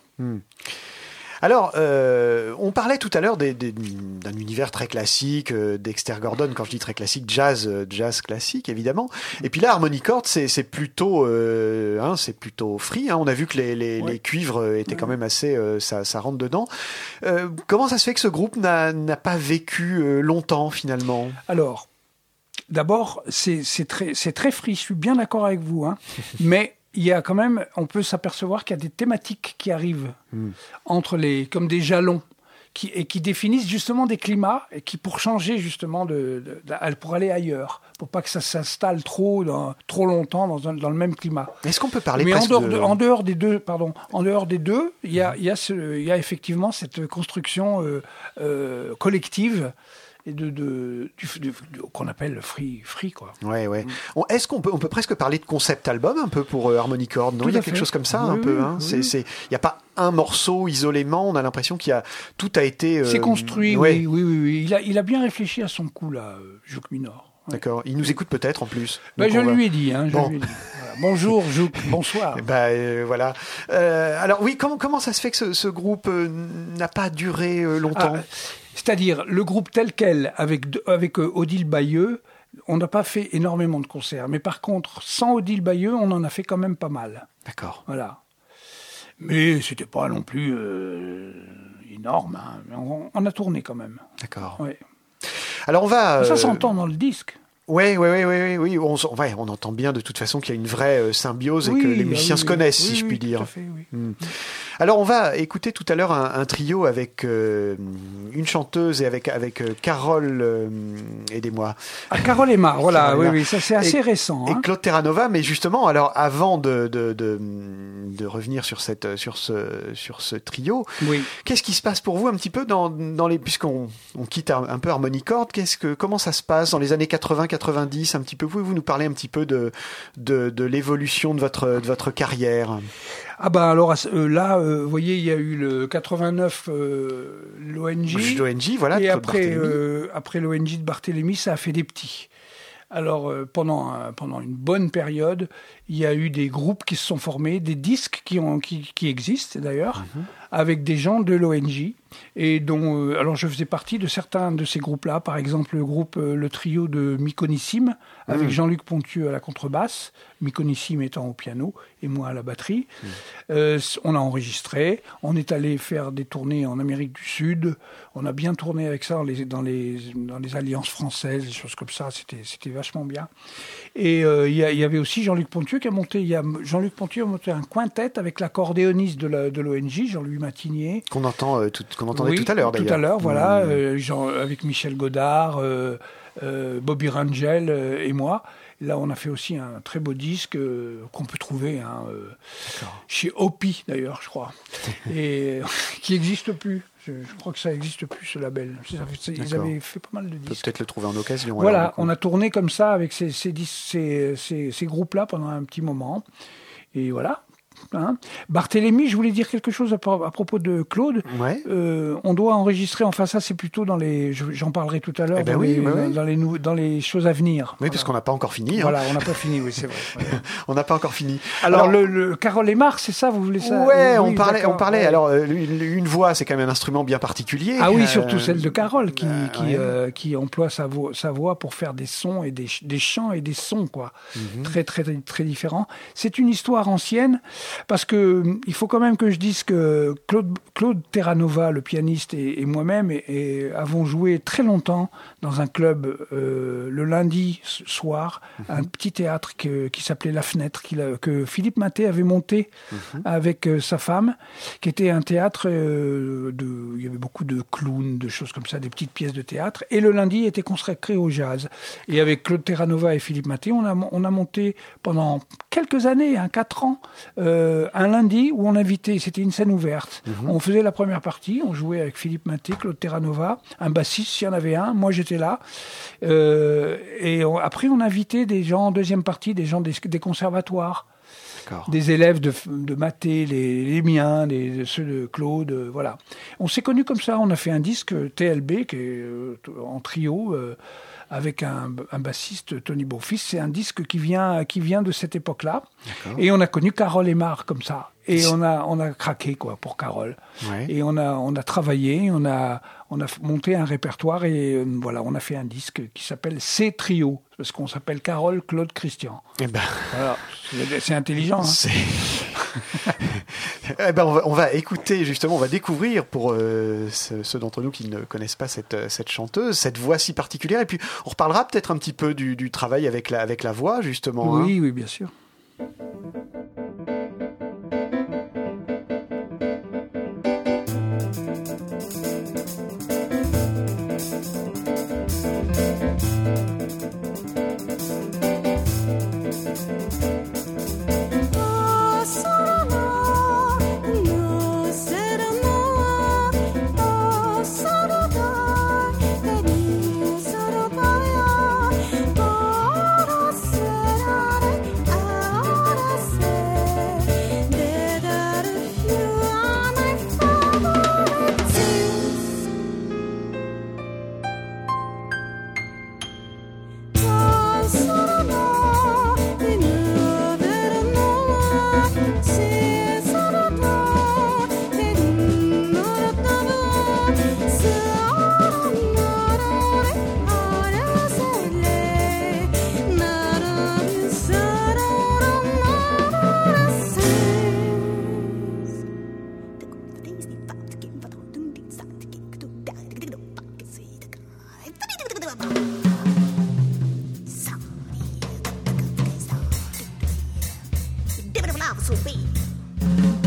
Alors, euh, on parlait tout à l'heure d'un univers très classique, euh, Dexter Gordon, quand je dis très classique, jazz, euh, jazz classique évidemment. Et puis là, Harmony Chord, c'est plutôt, euh, hein, c'est plutôt free. hein. On a vu que les, les- Ouais. les cuivres étaient quand même assez, euh, ça, ça rentre dedans. Euh, comment ça se fait que ce groupe n'a pas vécu euh, longtemps finalement? Alors, d'abord, c'est très, c'est très free, je suis bien d'accord avec vous, hein. [LAUGHS] mais il y a quand même, on peut s'apercevoir qu'il y a des thématiques qui arrivent entre les, comme des jalons. Qui, et qui définissent justement des climats et qui pour changer justement de, de- de- pour aller ailleurs pour pas que ça s'installe trop dans, trop longtemps dans, un- dans le même climat Est-ce qu'on peut parler mais en dehors, de- en dehors des deux, pardon, en dehors des deux, il y a, il y a, y a effectivement cette construction euh, euh, collective et de, de qu'on appelle le free, free quoi. Ouais, ouais. On- Est-ce qu'on peut, on peut presque parler de concept album un peu pour euh, Harmony Chord Non, Tout il y a quelque fait. chose comme ça Oui, un oui, peu. Hein? oui. C'est, c'est, il n'y a pas un morceau isolément. On a l'impression qu'il a tout a été. euh, C'est construit, ouais. oui, oui, oui. Il a, il a bien réfléchi à son coup là, euh, Jouk Minor. D'accord. Il nous écoute peut-être en plus. Donc je va- lui ai dit, hein, je Bon. lui ai dit. Voilà. Bonjour Jouk, [LAUGHS] bonsoir. Euh, voilà. Euh, alors oui, comment comment ça se fait que ce, ce groupe euh, n'a pas duré longtemps? Ah, C'est-à-dire, le groupe tel quel, avec, avec euh, Odile Bayeux, on n'a pas fait énormément de concerts. Mais par contre, sans Odile Bayeux, on en a fait quand même pas mal. D'accord. Voilà. Mais c'était pas non plus euh, énorme. hein. On a tourné quand même. D'accord. Ouais. Alors on va. Ça euh, s'entend dans le disque. Ouais, ouais, ouais, ouais, oui. On, ouais, on entend bien de toute façon qu'il y a une vraie euh, symbiose et que Oui, les ah musiciens oui, se oui. connaissent, Oui, si je oui, puis tout dire. à fait, oui. Hmm. Alors on va écouter tout à l'heure un, un trio avec euh, une chanteuse et avec avec euh, Carole, euh, aidez-moi, Ah, Carole Emma, [LAUGHS] voilà, Carole oui, Emma. oui, ça c'est assez Et- récent. et hein. Claude Terranova. Mais justement, alors avant de de, de, de revenir sur cette sur ce sur ce trio, Oui. qu'est-ce qui se passe pour vous un petit peu dans dans les puisqu'on on quitte un, un peu Harmony Chord, qu'est-ce que comment ça se passe dans les années 80-90 un petit peu Pouvez-vous nous parler un petit peu de de, de l'évolution de votre de votre carrière? Ah bah alors euh, là, euh, vous voyez, il y a eu le 89 euh, l'ONG. L'ONG, voilà. et après, euh, après l'ONG de Barthélemy, ça a fait des petits. Alors euh, pendant, un- pendant une bonne période, il y a eu des groupes qui se sont formés, des disques qui, ont, qui, qui existent d'ailleurs, avec des gens de l'ONG. Et dont, euh, alors je faisais partie de certains de ces groupes-là, par exemple le groupe, euh, le trio de Myconissime, avec Jean-Luc Pontieux à la contrebasse, Myconissime étant au piano et moi à la batterie. Euh, s- on a enregistré, on est allé faire des tournées en Amérique du Sud, on a bien tourné avec ça dans les, dans les, dans les alliances françaises, des choses comme ça, c'était vachement bien. Et euh, il y, avait aussi Jean-Luc Pontieux qui a monté, Jean-Luc Pontieux a monté un quintet avec l'accordéoniste de la- l'ONG, Jean-Louis Matinier. Qu'on entend euh, qu'on entendait Oui, tout à l'heure d'ailleurs. Tout à l'heure, voilà, Mmh. euh, Jean- avec Michel Godard, euh, euh, Bobby Rangel euh, et moi. Là, on a fait aussi un très beau disque euh, qu'on peut trouver hein, euh, chez Opie, d'ailleurs, je crois, [LAUGHS] et qui n'existe plus. Je, je crois que ça n'existe plus, ce label. Ils avaient fait pas mal de disques. peut-être le trouver en occasion. Voilà, on a tourné comme ça avec ces, ces, dis- ces, ces- ces groupes-là pendant un petit moment. Et voilà. Hein. Barthélemy, je voulais dire quelque chose à, pro- à propos de Claude. Ouais. Euh, on doit enregistrer, enfin ça c'est plutôt dans les, je- j'en parlerai tout à l'heure, Eh ben dans, oui, les, ouais, ouais. dans, les nou- dans les choses à venir. Oui, parce qu'on n'a pas encore fini. hein. Voilà, on n'a pas fini, oui c'est vrai. [LAUGHS] On n'a pas encore fini. Alors, le, le Carole Aymar, c'est ça, vous voulez ça? Ouais, Oui, on parlait, on parlait. Alors, euh, une, une voix, c'est quand même un instrument bien particulier. Ah oui, Euh, surtout celle de Carole qui, euh, qui, ouais. euh, qui emploie sa voix, sa voix pour faire des sons et des, ch- des chants et des sons, quoi. Mhm. Très, très, très, très différents. C'est une histoire ancienne parce que hum, il faut quand même que je dise que Claude, Claude Terranova, le pianiste, et, et moi-même et, et avons joué très longtemps dans un club euh, le lundi soir, un petit théâtre que- qui s'appelait La Fenêtre, a- que Philippe Maté avait monté avec euh, sa femme, qui était un théâtre euh, de, il y avait beaucoup de clowns, de choses comme ça, des petites pièces de théâtre. Et le lundi était consacré au jazz. Et avec Claude Terranova et Philippe Maté, on a, on a monté pendant quelques années, hein, quatre ans, euh, un lundi où on invitait, c'était une scène ouverte. On faisait la première partie, on jouait avec Philippe Maté, Claude Terranova, un bassiste, s'il y en avait un, moi j'étais là. Euh, et on- après, on invitait des gens en deuxième partie, des gens des, des conservatoires des élèves de, de Maté, les, les miens, les, ceux de Claude, euh, voilà. On s'est connus comme ça, on a fait un disque TLB qui est euh, en trio euh, avec un, un bassiste, Tony Beaufils. C'est un disque qui vient, qui vient de cette époque-là. Et on a connu Carole Aymar comme ça. Et on a, on a craqué quoi pour Carole. Ouais. Et on a, on a travaillé, on a, on a monté un répertoire et euh, voilà, on a fait un disque qui s'appelle C Trio parce qu'on s'appelle Carole Claude Christian. Eh ben, Voilà, c'est intelligent. hein. [LAUGHS] [LAUGHS] Eh ben, on, va, écouter justement, on va découvrir pour euh, ceux, d'entre nous qui ne connaissent pas cette, euh, cette chanteuse, cette voix si particulière. Et puis, on reparlera peut-être un petit peu du, du travail avec la, avec la voix justement. hein. Oui, oui, bien sûr. of love to be.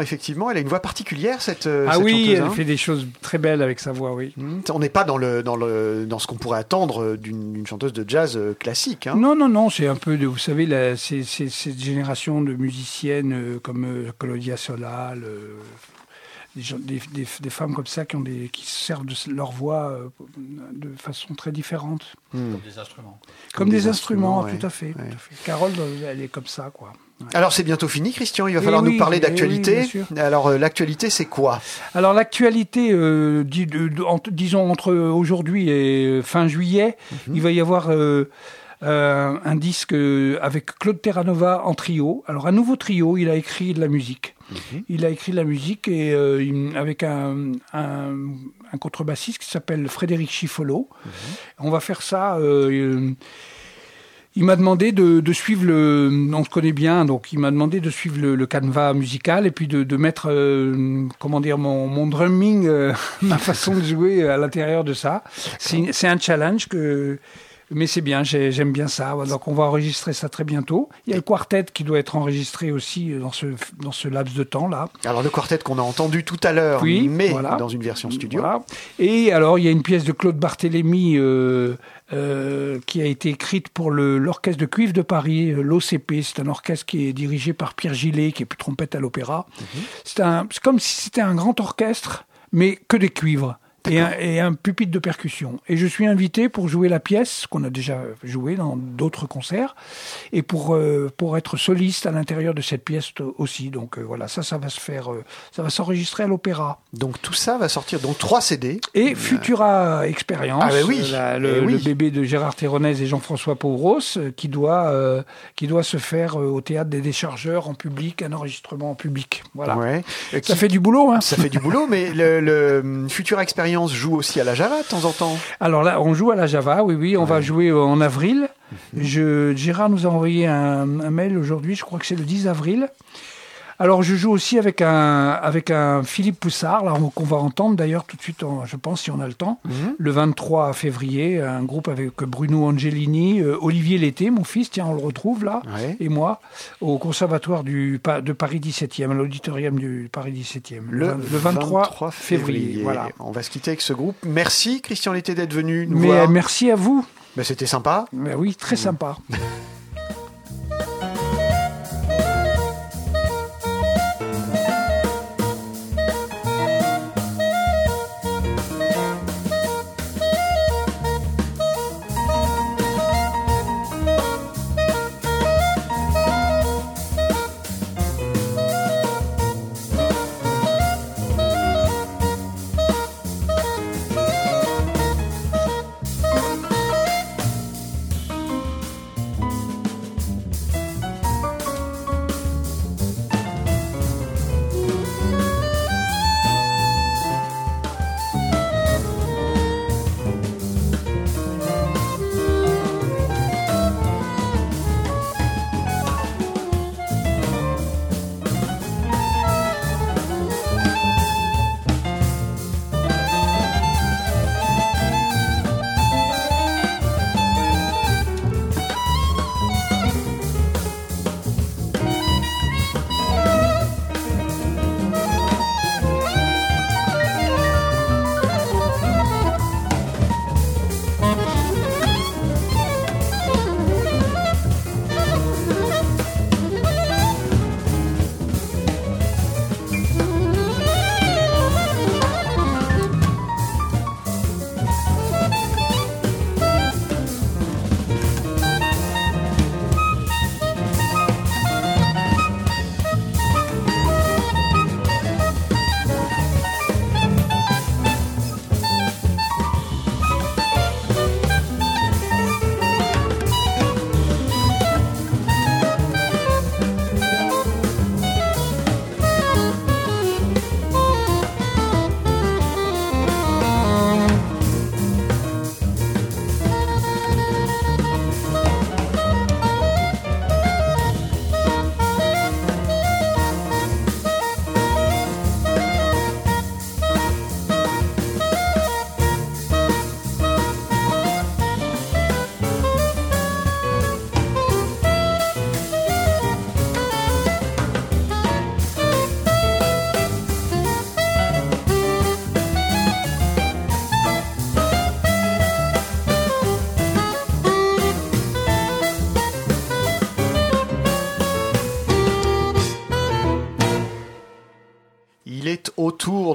Effectivement, effectivement, elle a une voix particulière cette. euh, Ah cette oui, chanteuse, elle hein. fait des choses très belles avec sa voix, oui. Hmm, On n'est pas dans le dans le dans ce qu'on pourrait attendre euh, d'une chanteuse de jazz euh, classique. hein. Non, non, non, c'est un peu de, vous savez, la- cette génération de musiciennes comme Claudia Solal, des, gens- des, des- des femmes comme ça qui, ont des, qui se servent de leur voix euh, de façon très différente. Hmm. Des instruments. Comme, des, instruments, ouais, tout à fait, ouais. tout à fait. Carole, elle est comme ça, quoi. Alors c'est bientôt fini, Christian. Il va Eh falloir nous parler eh oui, d'actualité. Alors euh, l'actualité, c'est quoi? Alors l'actualité, euh, disons entre aujourd'hui et euh, fin juillet, il va y avoir euh, un disque avec Claude Terranova en trio. Alors un nouveau trio, il a écrit de la musique. Il a écrit de la musique et avec un, un, un contrebassiste qui s'appelle Frédéric Chiffolo. On va faire ça. Euh, euh, il m'a demandé de, de suivre le. On se connaît bien, donc il m'a demandé de suivre le, le canevas musical et puis de, de mettre, euh, comment dire, mon, mon drumming, euh, [LAUGHS] ma façon de jouer à l'intérieur de ça. C'est un challenge que. Mais c'est bien, j'ai- j'aime bien ça. Donc on va enregistrer ça très bientôt. Il y a le quartet qui doit être enregistré aussi dans ce, dans ce laps de temps-là. Alors le quartet qu'on a entendu tout à l'heure, Oui, mais voilà. dans une version studio. Voilà. Et alors, il y a une pièce de Claude Barthélémy euh, euh, qui a été écrite pour l'Orchestre de cuivre de Paris, euh, l'OCP. C'est un orchestre qui est dirigé par Pierre Gillet, qui est plus trompette à l'opéra. Un- c'est comme si c'était un grand orchestre, mais que des cuivres. Et un, et un pupitre de percussion. Et je suis invité pour jouer la pièce qu'on a déjà jouée dans d'autres concerts et pour euh, pour être soliste à l'intérieur de cette pièce aussi. Donc euh, voilà, ça, ça va se faire, euh, ça va s'enregistrer à l'opéra. Donc tout ça va sortir donc trois CD. Et Futura Experience, Ah bah oui, la- eh le, oui. le bébé de Gérard Théronèse et Jean-François Pauvros, qui doit qui doit se faire au théâtre des déchargeurs en public, un enregistrement en public. Voilà. Ouais. Ça qui- fait du boulot, hein. ça fait du boulot, mais le, le hum, Future Experience joue aussi à la Java de temps en temps. Alors là, on joue à la Java, oui, oui, on va jouer en avril. Mhm. Je, Gérard nous a envoyé un, un mail aujourd'hui, je crois que c'est le 10 avril. Alors je joue aussi avec un, avec un Philippe Poussard, là, qu'on va entendre d'ailleurs tout de suite, je pense, si on a le temps, Mhm. le 23 février, un groupe avec Bruno Angelini, euh, Olivier Lété, mon fils, tiens, on le retrouve là, Ouais. et moi, au conservatoire du, de Paris 17e, à l'auditorium du Paris 17e, le, vingt- le 23, février. Voilà. On va se quitter avec ce groupe. Merci Christian Lété d'être venu nous Mais voir. merci à vous. Ben, C'était sympa. Mais oui, très sympa. [LAUGHS]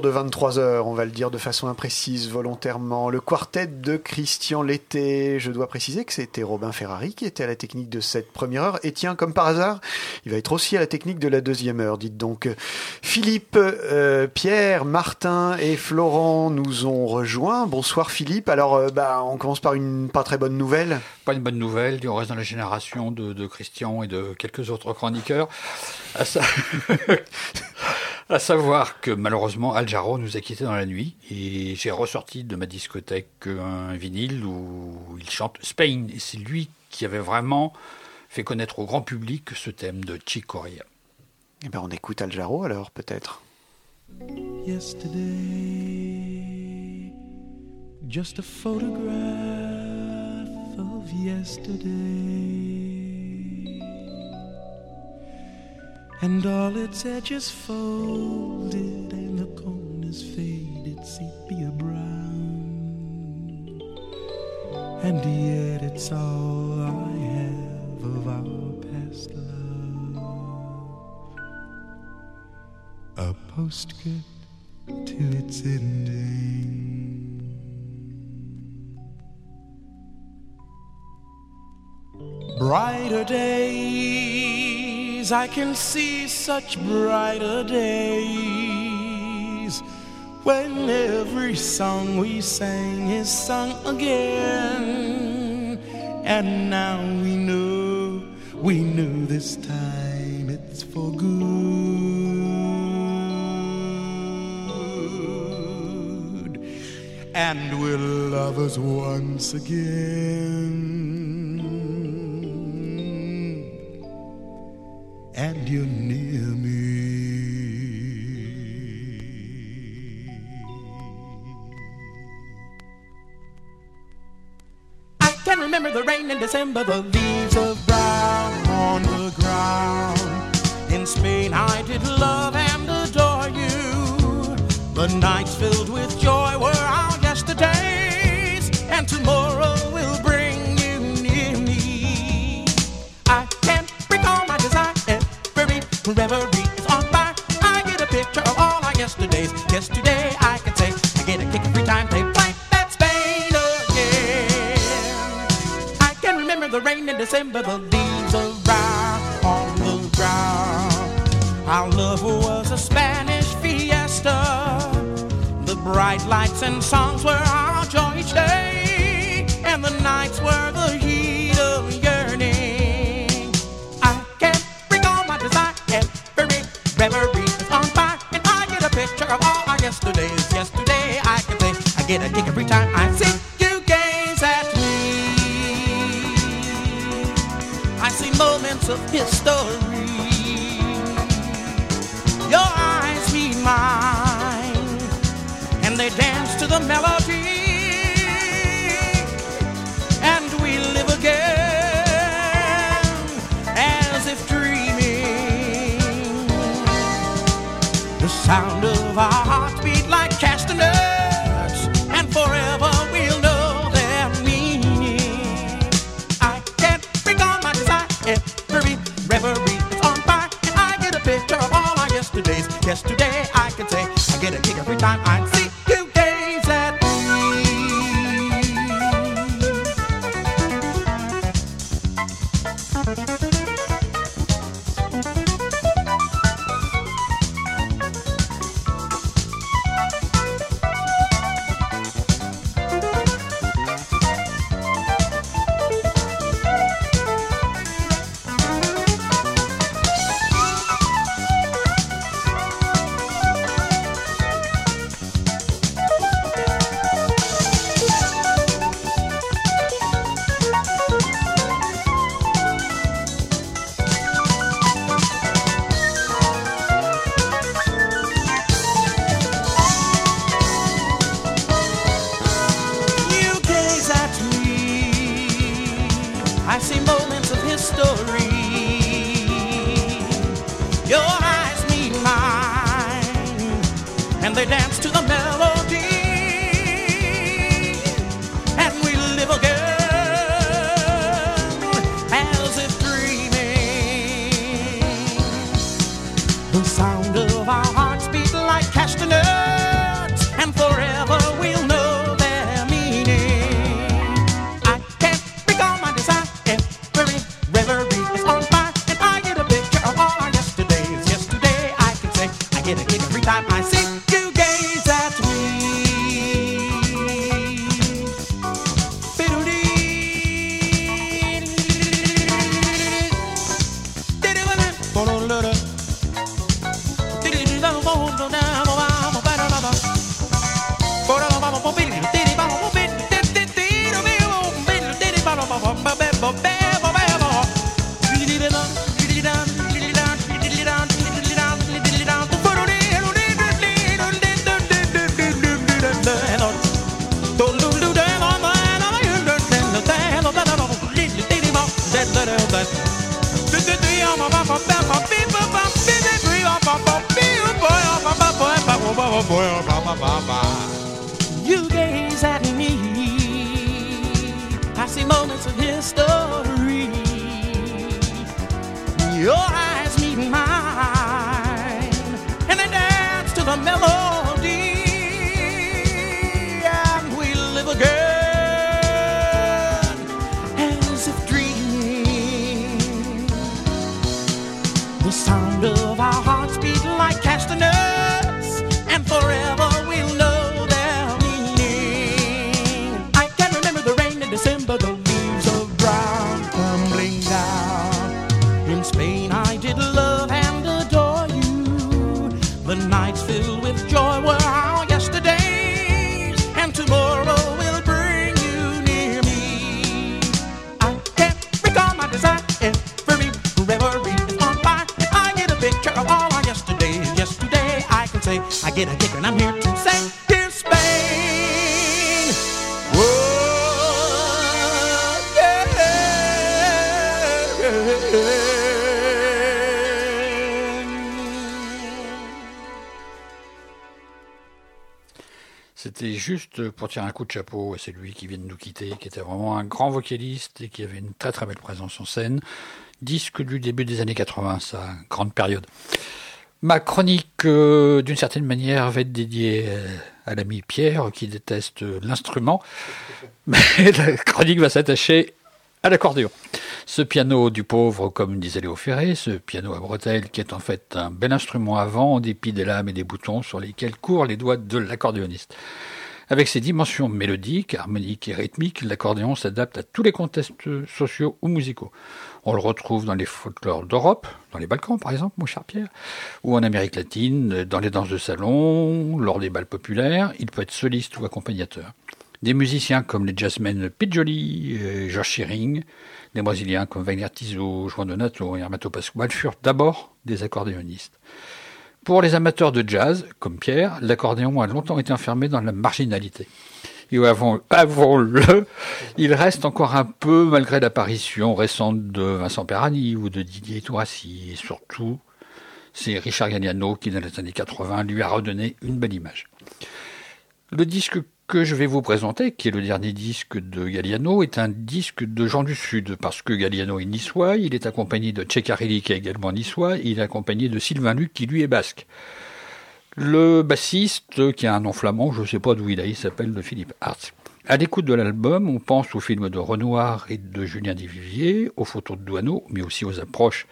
de 23h, on va le dire de façon imprécise volontairement. Le quartet de Christian Lété. Je dois préciser que c'était Robin Ferrari qui était à la technique de cette première heure. Et tiens, comme par hasard, il va être aussi à la technique de la deuxième heure. Dites donc, Philippe, euh, Pierre, Martin et Florent nous ont rejoints. Bonsoir Philippe. Alors, euh, bah, on commence par une pas très bonne nouvelle. Pas une bonne nouvelle, on reste dans la génération de, de Christian et de quelques autres chroniqueurs. À, sa- [LAUGHS] à savoir que malheureusement Al Jarreau nous a quittés dans la nuit et j'ai ressorti de ma discothèque un vinyle où il chante Spain et c'est lui qui avait vraiment fait connaître au grand public ce thème de Chick Corea. Eh ben, on écoute Al Jarreau alors, peut-être. Yesterday, just a photograph of yesterday, and all its edges folded and the corners faded sepia brown, and yet it's all I have of our past love. A postscript to its ending. Brighter I can see such brighter days when every song we sang is sung again. And now we know, we know this time it's for good. And we're lovers once again. And you're near me. I can remember the rain in December, the leaves of brown on the ground. In Spain, I did love and adore you. The nights filled with joy were our yesterdays, and tomorrow will reverie is on fire. I get a picture of all our yesterdays. Yesterday, I can say, I get a kick every time they play that Spain again. I can remember the rain in December, the leaves of brown on the ground. Our love was a Spanish fiesta. The bright lights and songs were our joy each day, and the nights were the reverie is on fire, and I get a picture of all our yesterdays. Yesterday, I can say, I get a kick every time I see you gaze at me. I see moments of history. Sound of our hearts beat like castanets, and forever we'll know their meaning. I can't recall my desire, every reverie is on fire, and I get a picture of all our yesterdays. Yesterday I can say, I get a kick every time I pour tirer un coup de chapeau à celui qui vient de nous quitter, qui était vraiment un grand vocaliste et qui avait une très très belle présence en scène. Disque du début des années 80, sa grande période. Ma chronique, euh, d'une certaine manière, va être dédiée euh, à l'ami Pierre, qui déteste l'instrument. [LAUGHS] Mais la chronique va s'attacher à l'accordéon. Ce piano du pauvre, comme disait Léo Ferré, ce piano à bretelles qui est en fait un bel instrument à vent en dépit des lames et des boutons sur lesquels courent les doigts de l'accordéoniste. Avec ses dimensions mélodiques, harmoniques et rythmiques, l'accordéon s'adapte à tous les contextes sociaux ou musicaux. On le retrouve dans les folklores d'Europe, dans les Balkans par exemple, mon cher Pierre, ou en Amérique latine, dans les danses de salon, lors des balles populaires. Il peut être soliste ou accompagnateur. Des musiciens comme les jazzmen Jolly, et George Shearing, des Brésiliens comme Wagner Tiso, Juan Donato et Hermato Pascual furent d'abord des accordéonistes. Pour les amateurs de jazz, comme Pierre, l'accordéon a longtemps été enfermé dans la marginalité. Et avant, avouons-le, il reste encore un peu malgré l'apparition récente de Vincent Perani ou de Didier Tourassi. Et surtout, c'est Richard Galliano qui, dans les années 80, lui a redonné une belle image. Le disque que je vais vous présenter, qui est le dernier disque de Galliano, est un disque de gens du Sud, parce que Galliano est niçois, il est accompagné de Ceccarelli, qui est également niçois, il est accompagné de Sylvain Luc, qui lui est basque. Le bassiste, qui a un nom flamand, je ne sais pas d'où il est, il s'appelle Philippe Hartz. À l'écoute de l'album, on pense aux films de Renoir et de Julien Desviviers, aux photos de Douaneau, mais aussi aux approches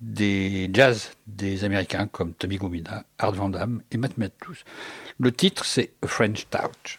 des jazz des Américains comme Tommy Gomina, Art Van Damme et Matt Matthews. Le titre, c'est French Touch.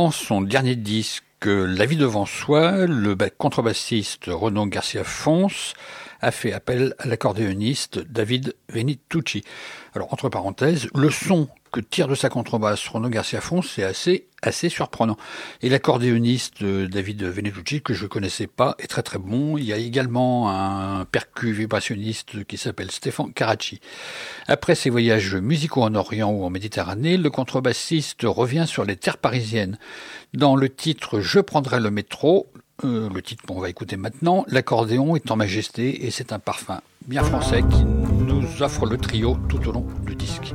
Dans son dernier disque, La vie devant soi, le ba- contrebassiste Renaud Garcia Fons a fait appel à l'accordéoniste David Venitucci. Alors, entre parenthèses, le son que tire de sa contrebasse Renaud Garcia Fons, c'est assez, assez surprenant. Et l'accordéoniste euh, David Venitucci, que je connaissais pas, est très très bon. Il y a également un percu vibrationniste qui s'appelle Stéphane Caracci. Après ses voyages musicaux en Orient ou en Méditerranée, le contrebassiste revient sur les terres parisiennes. Dans le titre Je prendrai le métro, euh, le titre qu'on va écouter maintenant, l'accordéon est en majesté et c'est un parfum bien français qui nous offre le trio tout au long du disque.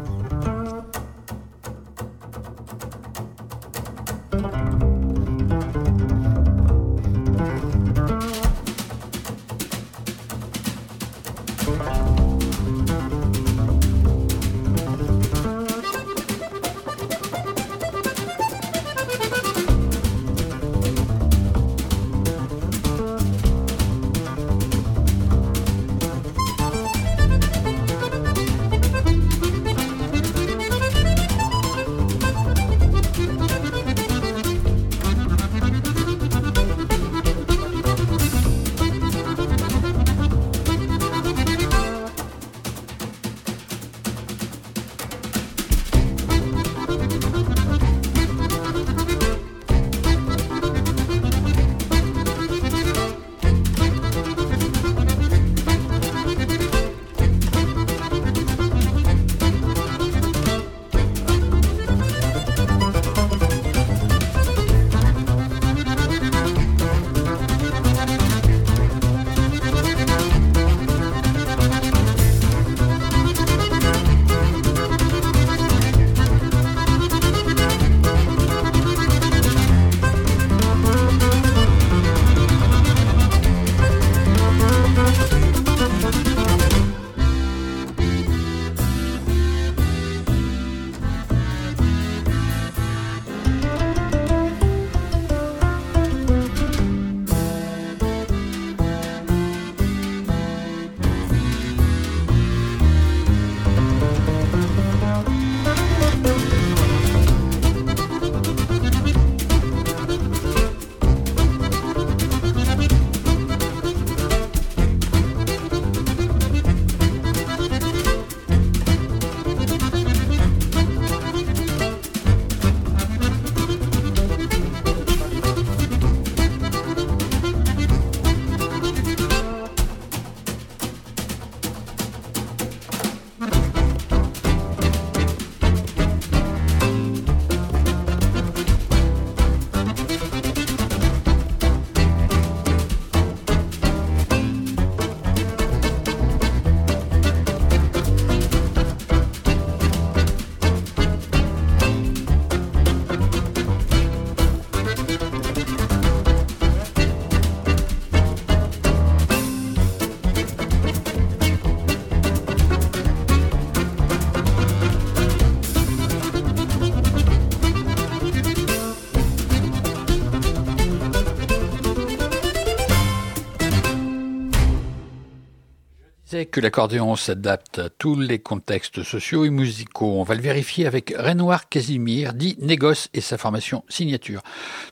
Que l'accordéon s'adapte à tous les contextes sociaux et musicaux. On va le vérifier avec Renoir Casimir, dit Négoce et sa formation signature.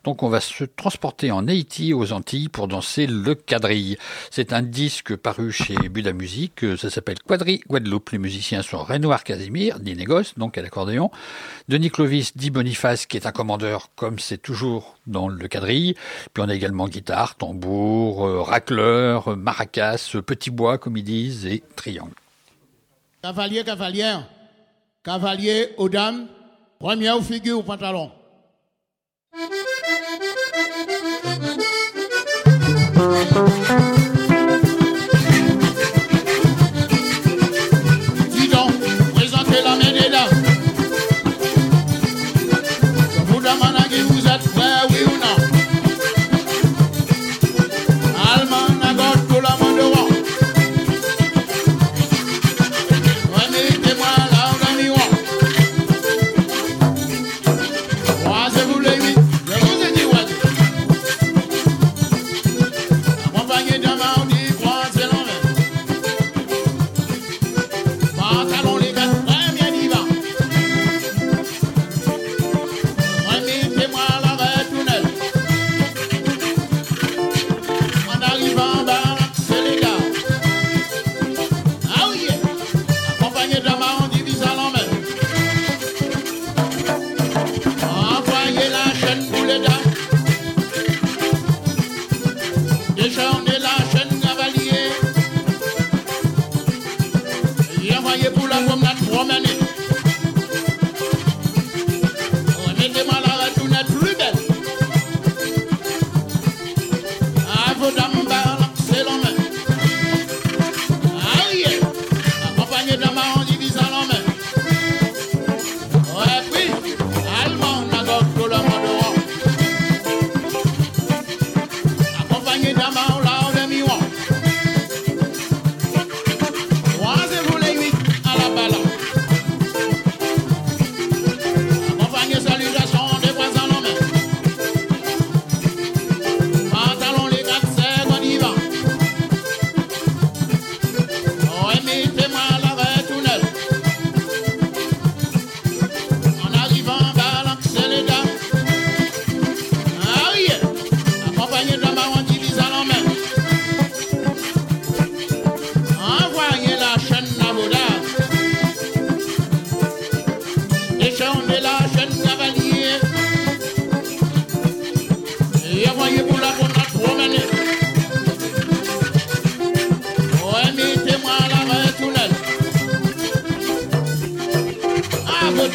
Donc on va se transporter en Haïti, aux Antilles, pour danser le quadrille. C'est un disque paru chez Buda Musique, ça s'appelle Quadrille Guadeloupe. Les musiciens sont Renoir Casimir, dit Négoce, donc à l'accordéon, Denis Clovis, dit Boniface, qui est un commandeur, comme c'est toujours dans le quadrille. Puis on a également guitare, tambour, euh, racleur, euh, maracas, euh, petit bois, comme ils disent, et triangle. Cavalier, cavalière. Cavalier aux dames. Première figure au pantalon. [LAUGHS]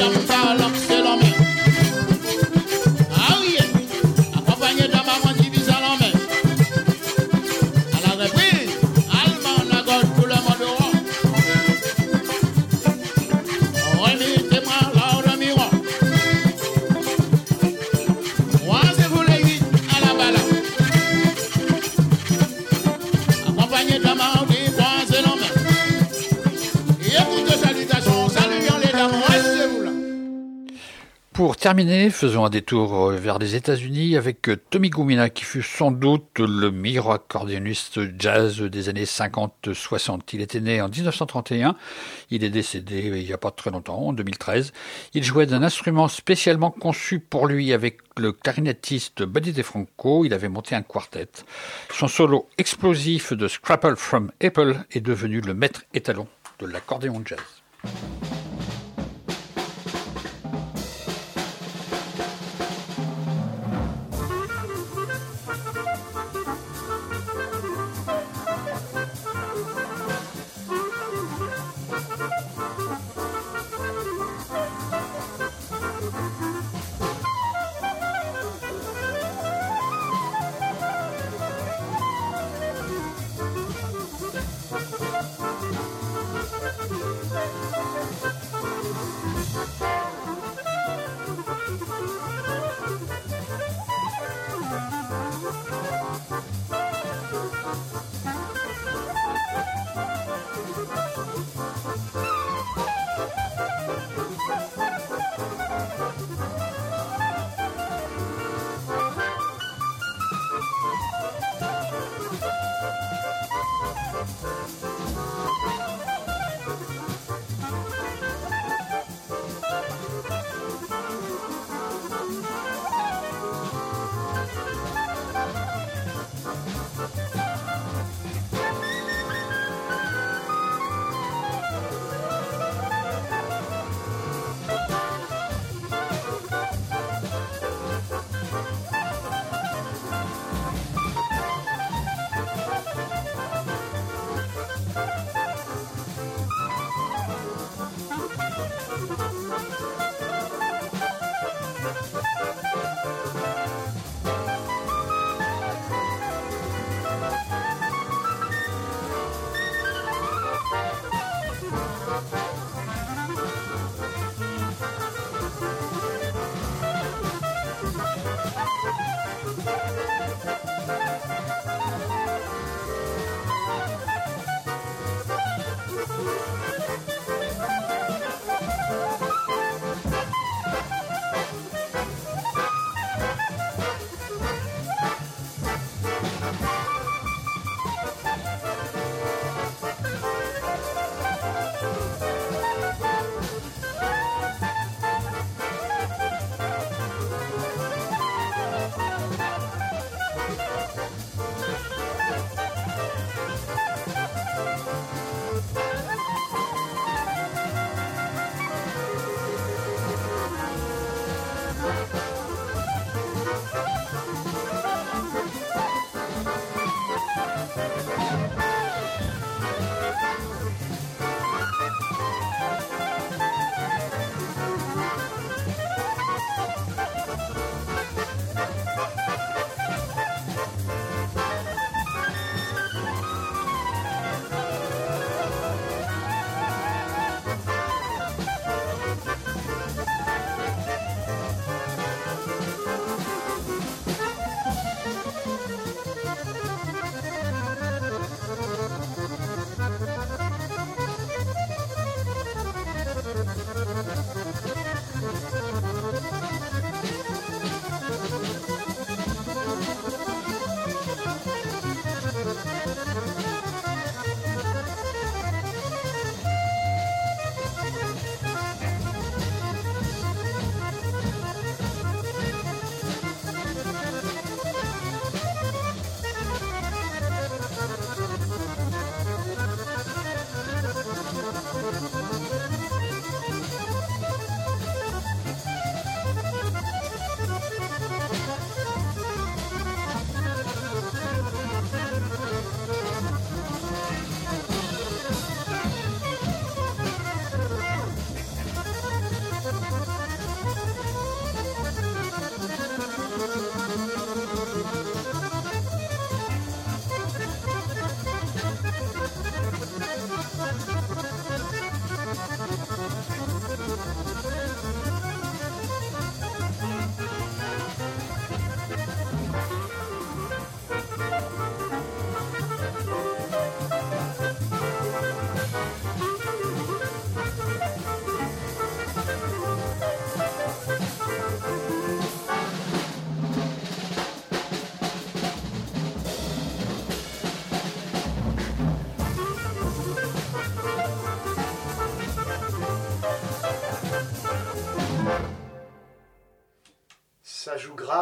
Ah, vos dames terminer, faisons un détour euh, vers les États-Unis avec euh, Tommy Gumina, qui fut sans doute le meilleur accordéoniste jazz des années 50-60. Il était né en 1931, il est décédé il n'y a pas très longtemps, en 2013. Il jouait d'un instrument spécialement conçu pour lui avec le clarinettiste Buddy DeFranco. Il avait monté un quartet. Son solo explosif de Scrapple from Apple est devenu le maître étalon de l'accordéon jazz.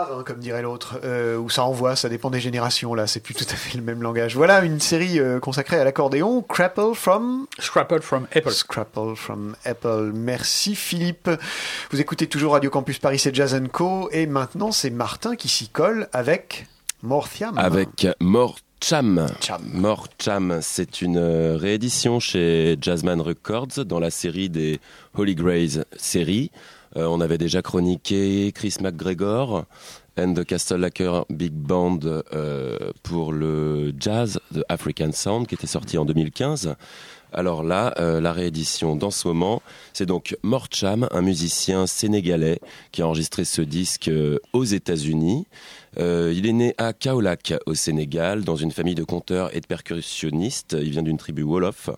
Hein, comme dirait l'autre, euh, ou ça envoie, ça dépend des générations, là, c'est plus tout à fait le même langage. Voilà une série euh, consacrée à l'accordéon, Crapple from... Scrapple from Apple. Scrapple from Apple. Merci Philippe. Vous écoutez toujours Radio Campus Paris, c'est Jazz Co. Et maintenant, c'est Martin qui s'y colle avec Morthiam. Avec Mort Cham. Mort Cham, c'est une euh, réédition chez Jazzman Records dans la série des Holy Grays série. Euh, on avait déjà chroniqué Chris McGregor and the Castle Lacker Big Band euh, pour le jazz de African Sound qui était sorti en 2015. Alors là, euh, la réédition dans ce moment, c'est donc Mort Cham, un musicien sénégalais qui a enregistré ce disque aux États-Unis. Il est né à Kaolack au Sénégal, dans une famille de conteurs et de percussionnistes. Il vient d'une tribu Wolof.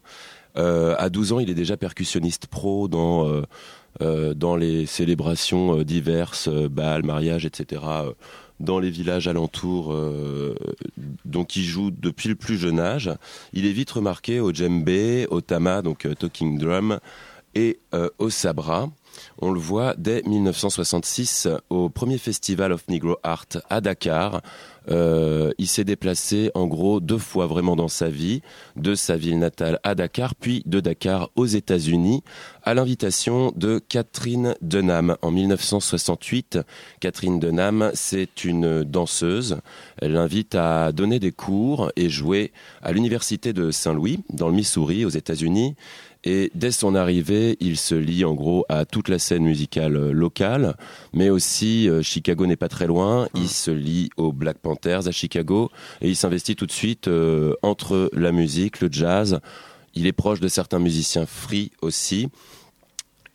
À 12 ans, il est déjà percussionniste pro dans, dans les célébrations euh, diverses, euh, bals, mariages, etc. euh, dans les villages alentours, euh, donc il joue depuis le plus jeune âge. Il est vite remarqué au djembé, au tama, donc euh, talking drum, et euh, au sabra. On le voit dès 1966 au premier festival of Negro Art à Dakar. Euh, il s'est déplacé en gros deux fois vraiment dans sa vie, de sa ville natale à Dakar, puis de Dakar aux États-Unis, à l'invitation de Catherine Denham en 1968. Catherine Denham, c'est une danseuse. Elle l'invite à donner des cours et jouer à l'université de Saint-Louis, dans le Missouri, aux États-Unis. Et dès son arrivée, il se lie en gros à toute la scène musicale euh, locale, mais aussi euh, Chicago n'est pas très loin. Il se lie aux Black Panthers à Chicago et il s'investit tout de suite euh, entre la musique, le jazz. Il est proche de certains musiciens free aussi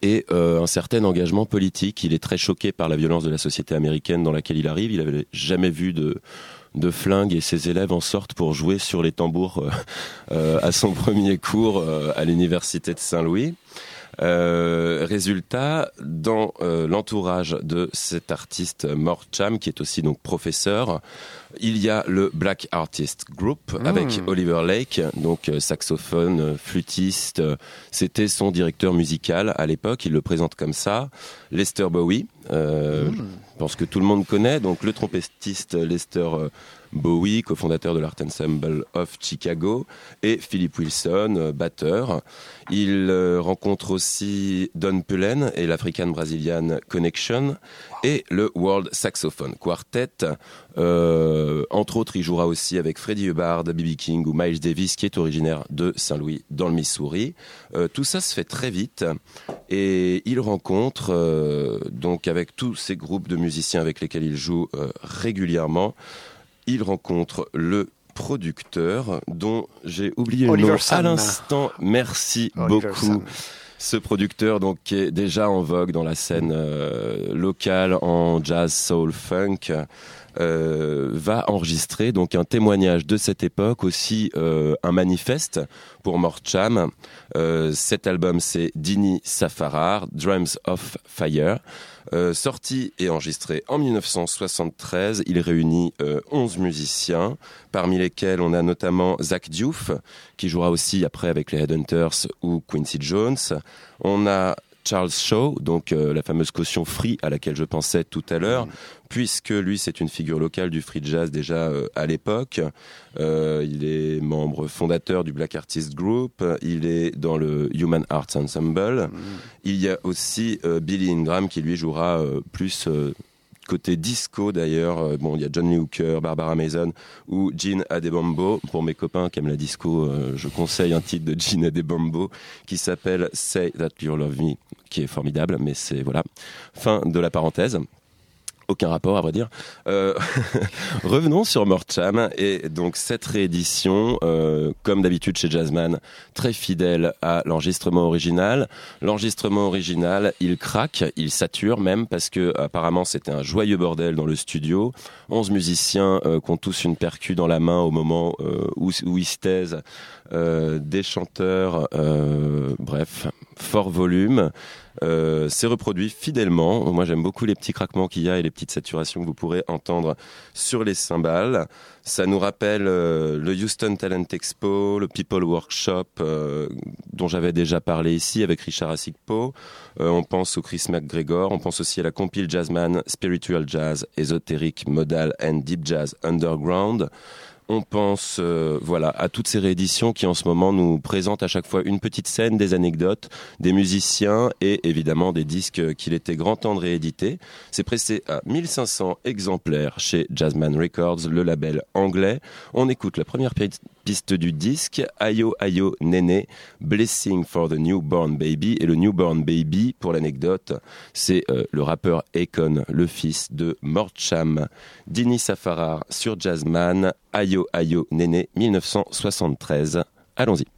et euh, un certain engagement politique. Il est très choqué par la violence de la société américaine dans laquelle il arrive. Il n'avait jamais vu de, de flingue et ses élèves en sortent pour jouer sur les tambours euh, euh, à son premier cours euh, à l'université de Saint-Louis. Euh, résultat, dans euh, l'entourage de cet artiste Mort Cham, qui est aussi donc professeur, il y a le Black Artist Group avec Oliver Lake, donc euh, saxophone, euh, flûtiste. C'était son directeur musical à l'époque. Il le présente comme ça. Lester Bowie, euh, je pense que tout le monde connaît. Donc le trompettiste Lester Bowie, cofondateur de l'Art Ensemble of Chicago, et Philip Wilson, euh, batteur. Il euh, rencontre aussi Don Pullen et l'African Brazilian Connection et le World Saxophone Quartet. Euh, entre autres, il jouera aussi avec Freddie Hubbard, B.B. King ou Miles Davis, qui est originaire de Saint-Louis, dans le Missouri. Euh, tout ça se fait très vite et il rencontre euh, donc avec tous ces groupes de musiciens avec lesquels il joue régulièrement, il rencontre le producteur dont j'ai oublié Oliver le nom Sam. à l'instant. Merci Oliver beaucoup. Sam. Ce producteur donc qui est déjà en vogue dans la scène euh, locale en jazz, soul, funk, euh, va enregistrer donc un témoignage de cette époque, aussi euh, un manifeste pour Mort Cham. Euh, cet album c'est Dini Safarar, Drums of Fire. Euh, sorti et enregistré en 1973, il réunit euh, 11 musiciens, parmi lesquels on a notamment Zach Diouf, qui jouera aussi après avec les Headhunters ou Quincy Jones. On a Charles Shaw, donc euh, la fameuse caution free à laquelle je pensais tout à l'heure, puisque lui c'est une figure locale du free jazz déjà euh, à l'époque. Euh, il est membre fondateur du Black Artist Group, il est dans le Human Arts Ensemble. Il y a aussi euh, Billy Ingram qui lui jouera plus côté disco d'ailleurs. Bon, il y a John Lee Hooker, Barbara Mason ou Gene Adebombo. Pour mes copains qui aiment la disco, euh, je conseille un titre de Gene Adebombo qui s'appelle Say That You Love Me, qui est formidable, mais c'est voilà. Fin de la parenthèse. Aucun rapport, à vrai dire. Euh, [LAUGHS] revenons sur Morcham et donc cette réédition, euh, comme d'habitude chez Jazzman, très fidèle à l'enregistrement original. L'enregistrement original, il craque, il sature même parce que apparemment c'était un joyeux bordel dans le studio. 11 musiciens euh, qui ont tous une percu dans la main au moment euh, où, où ils se taisent des chanteurs, euh, bref, fort volume. Euh, c'est reproduit fidèlement. Moi, j'aime beaucoup les petits craquements qu'il y a et les petites saturations que vous pourrez entendre sur les cymbales. Ça nous rappelle euh, le Houston Talent Expo, le People Workshop, euh, dont j'avais déjà parlé ici avec Richard Assikpo. Euh, on pense au Chris McGregor. On pense aussi à la compile Jazzman Spiritual Jazz, Ésotérique, Modal and Deep Jazz Underground. On pense euh, voilà à toutes ces rééditions qui en ce moment nous présentent à chaque fois une petite scène, des anecdotes, des musiciens et évidemment des disques qu'il était grand temps de rééditer. C'est pressé à 1500 exemplaires chez Jazzman Records, le label anglais. On écoute la première pi- piste du disque, Ayo Ayo Nene, Blessing for the Newborn Baby. Et le Newborn Baby, pour l'anecdote, c'est euh, le rappeur Akon, le fils de Morcham. Dini Safarar sur Jazzman, Ayo Ayo Nene 1973. Allons-y.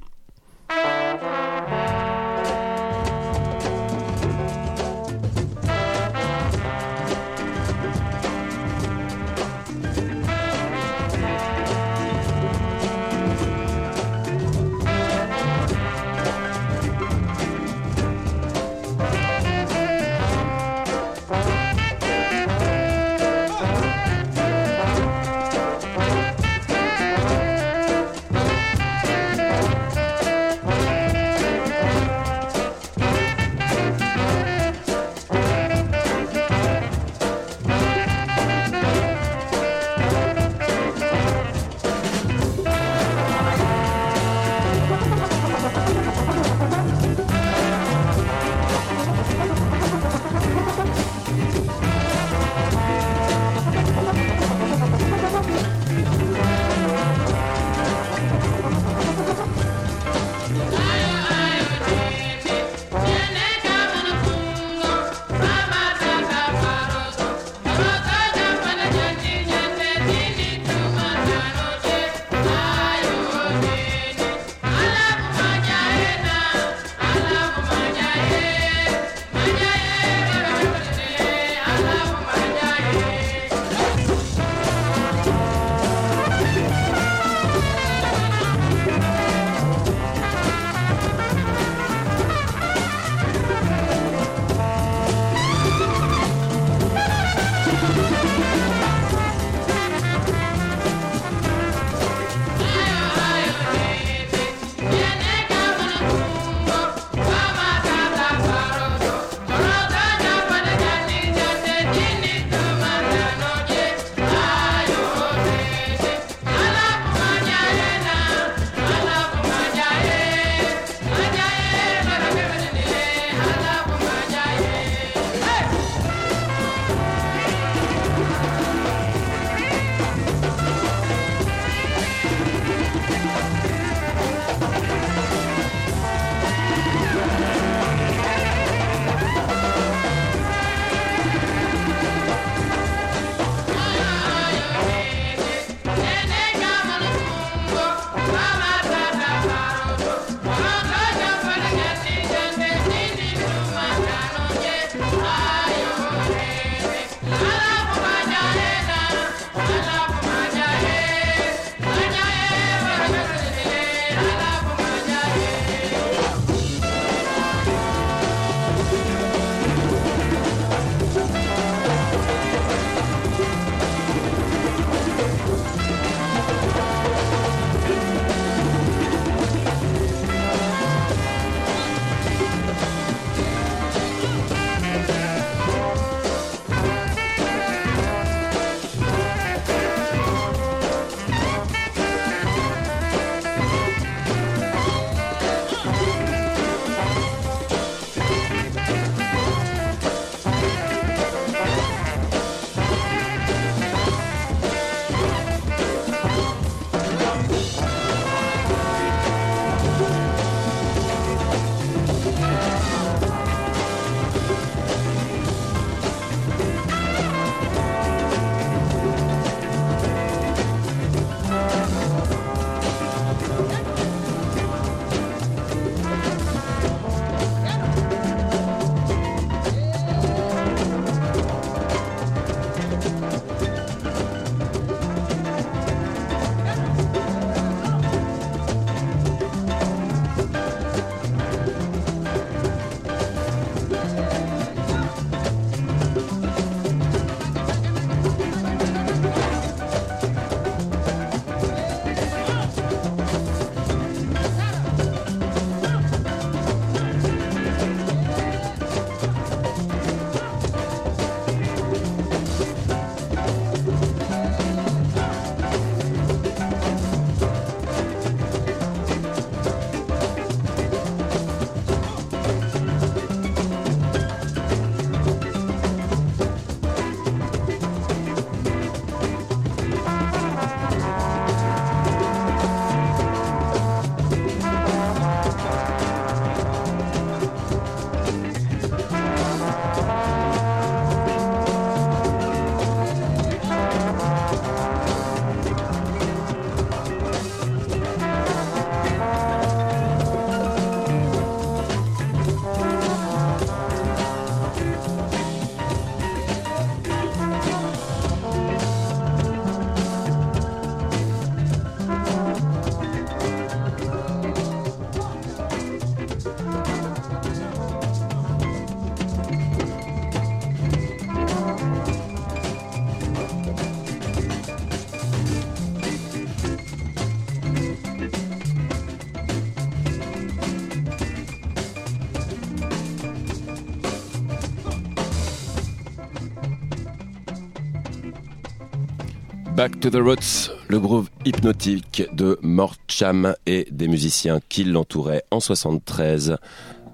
Back to the Roots, le groove hypnotique de Mort Cham et des musiciens qui l'entouraient en 73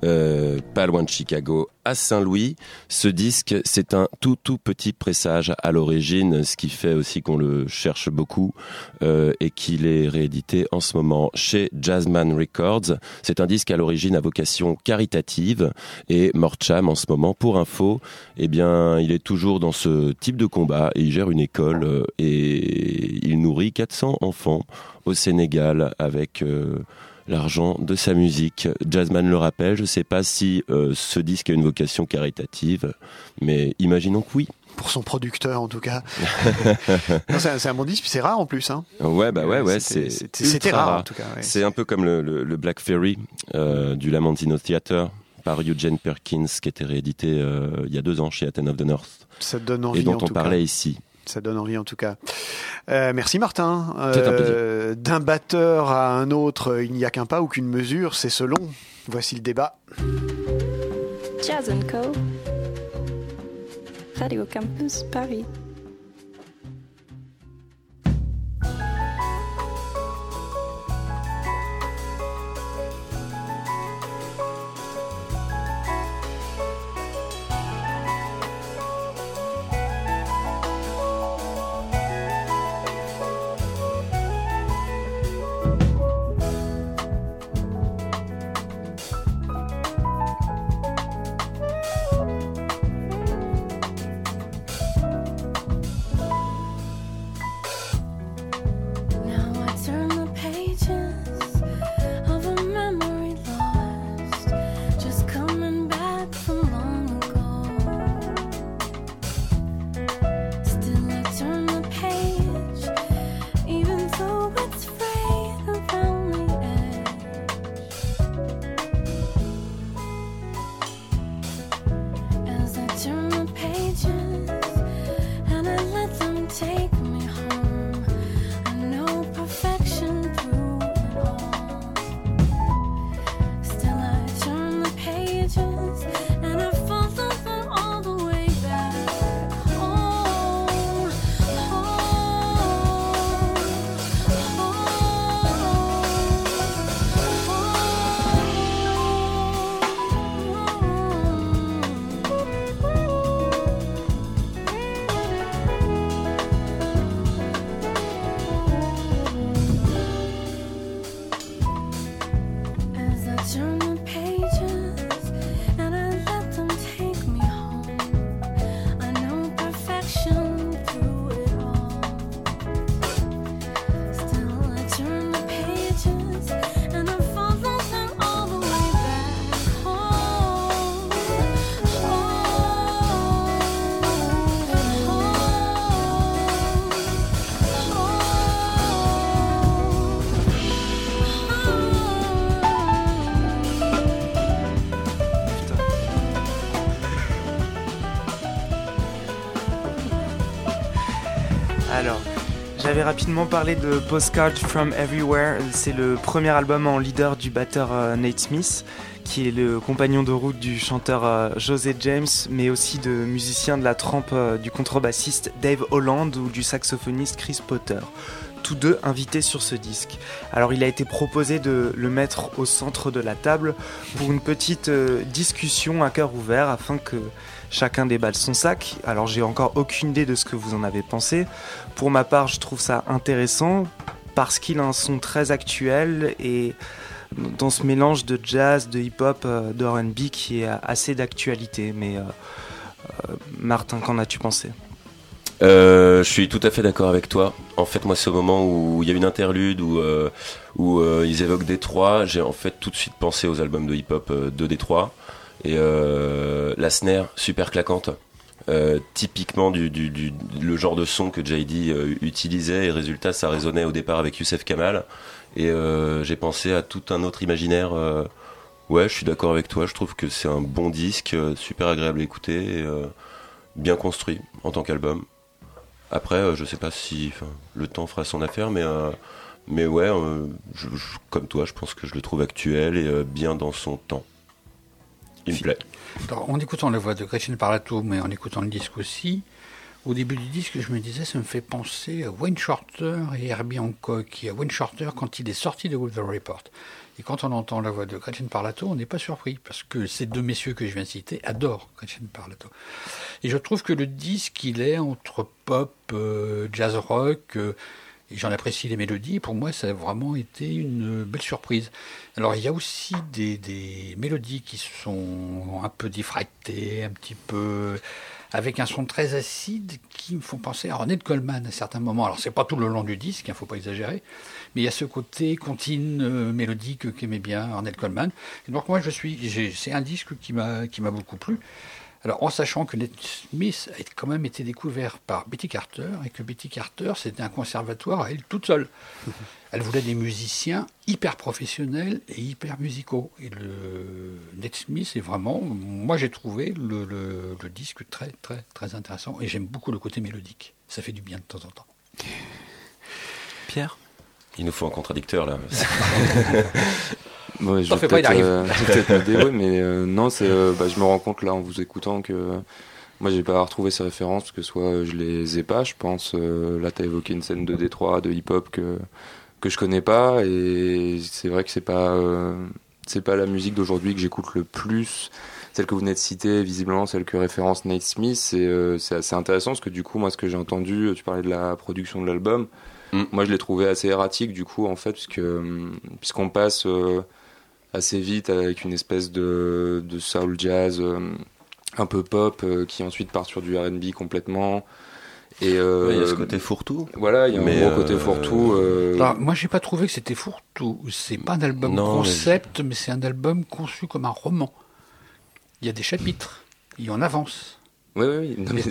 euh, pas loin de Chicago, à Saint-Louis. Ce disque, c'est un tout tout petit pressage à l'origine, ce qui fait aussi qu'on le cherche beaucoup euh, et qu'il est réédité en ce moment chez Jazzman Records. C'est un disque à l'origine à vocation caritative et Morcham en ce moment, pour info, eh bien, il est toujours dans ce type de combat et il gère une école euh, et il nourrit 400 enfants au Sénégal avec euh, l'argent de sa musique. Jazzman le rappelle, je ne sais pas si euh, ce disque a une vocation caritative, mais imaginons que oui. Pour son producteur, en tout cas. [LAUGHS] C'est un, bon disque, c'est rare en plus. Hein. Ouais, bah ouais, ouais, C'était- rare, en tout cas, ouais. C'est un peu comme le, le- le Black Ferry euh, du Lamantino Theatre par Eugene Perkins qui était réédité euh, il y a deux ans chez Aten of the North Ça te donne envie. et dont en on tout parlait cas. ici. Ça donne envie en tout cas. Euh, merci Martin. Euh, D'un batteur à un autre, il n'y a qu'un pas ou qu'une mesure, c'est selon. Voici le débat. Jazz Co. Radio Campus Paris. J'avais rapidement parlé de Postcard from Everywhere. C'est le premier album en leader du batteur euh, Nate Smith, qui est le compagnon de route du chanteur euh, José James, mais aussi de musiciens de la trempe euh, du contrebassiste Dave Holland ou du saxophoniste Chris Potter. Tous deux invités sur ce disque. Alors il a été proposé de le mettre au centre de la table pour une petite discussion à cœur ouvert afin que chacun déballe son sac. Alors j'ai encore aucune idée de ce que vous en avez pensé. Pour ma part, je trouve ça intéressant parce qu'il a un son très actuel et dans ce mélange de jazz, de hip-hop, euh, de R&B qui est assez d'actualité. Mais euh, euh, Martin, qu'en as-tu pensé? Je suis tout à fait d'accord avec toi. En fait, moi, c'est au moment où il y a une interlude où, où ils évoquent Détroit. J'ai en fait tout de suite pensé aux albums de hip-hop de Détroit. Et la snare, super claquante. Euh, typiquement du, du, du- le genre de son que JD euh, utilisait. Et résultat, ça résonnait au départ avec Youssef Kamal. Et euh, j'ai pensé à tout un autre imaginaire. euh, ouais, je suis d'accord avec toi. Je trouve que c'est un bon disque, euh, super agréable à écouter. et, euh, bien construit en tant qu'album. Après, euh, je sais pas si le temps fera son affaire, mais, euh, mais ouais, euh, je- je- comme toi, je pense que je le trouve actuel et euh, bien dans son temps. Il me plaît. En écoutant la voix de Gretchen Parlato, mais en écoutant le disque aussi, au début du disque, je me disais, ça me fait penser à Wayne Shorter et Herbie Hancock. Et à Wayne Shorter, quand il est sorti de Weather Report, et quand on entend la voix de Gretchen Parlato, on n'est pas surpris, parce que ces deux messieurs que je viens de citer adorent Gretchen Parlato. Et je trouve que le disque, il est entre pop, euh, jazz rock, euh, j'en apprécie les mélodies. Pour moi, ça a vraiment été une belle surprise. Alors, il y a aussi des, des mélodies qui sont un peu diffractées, un petit peu avec un son très acide qui me font penser à Ronald Coleman à certains moments. Alors, c'est pas tout le long du disque, il ne faut pas exagérer, mais il y a ce côté contine euh, mélodique qu'aimait bien Ronald Coleman. Et donc, moi, je suis, c'est un disque qui m'a qui m'a beaucoup plu. Alors, en sachant que Ned Smith a quand même été découvert par Betty Carter et que Betty Carter, c'était un conservatoire à elle toute seule. [LAUGHS] Elle voulait des musiciens hyper professionnels et hyper musicaux. Et le Ned Smith est vraiment, moi j'ai trouvé le, le- le disque très très très intéressant et j'aime beaucoup le côté mélodique. Ça fait du bien de temps en temps. Pierre? Il nous faut un contradicteur là. [LAUGHS] Ouais, je T'en fais pas, il arrive. euh, je vais peut-être me dévouer, mais euh, non, c'est, euh, bah, je me rends compte là en vous écoutant que euh, moi j'ai pas retrouvé ces références parce que soit euh, je les ai pas, je pense. euh, là, t'as évoqué une scène de Détroit, de hip-hop que que je connais pas et c'est vrai que c'est pas euh, c'est pas la musique d'aujourd'hui que j'écoute le plus. Celle que vous venez de citer, visiblement celle que référence Nate Smith, c'est euh, c'est assez intéressant parce que du coup, moi, ce que j'ai entendu, tu parlais de la production de l'album. Moi, je l'ai trouvé assez erratique du coup, en fait, puisque puisqu'on passe euh, assez vite avec une espèce de, de soul jazz euh, un peu pop euh, qui ensuite part sur du R&B complètement. Et euh, Ouais, il y a ce côté fourre-tout. Voilà, il y a Mais, un gros côté fourre-tout. euh, Alors, moi j'ai pas trouvé que c'était fourre-tout. C'est pas un album Non, mais- concept, mais c'est un album conçu comme un roman. Il y a des chapitres, il y en avance. Oui, oui, oui. Non, Mais.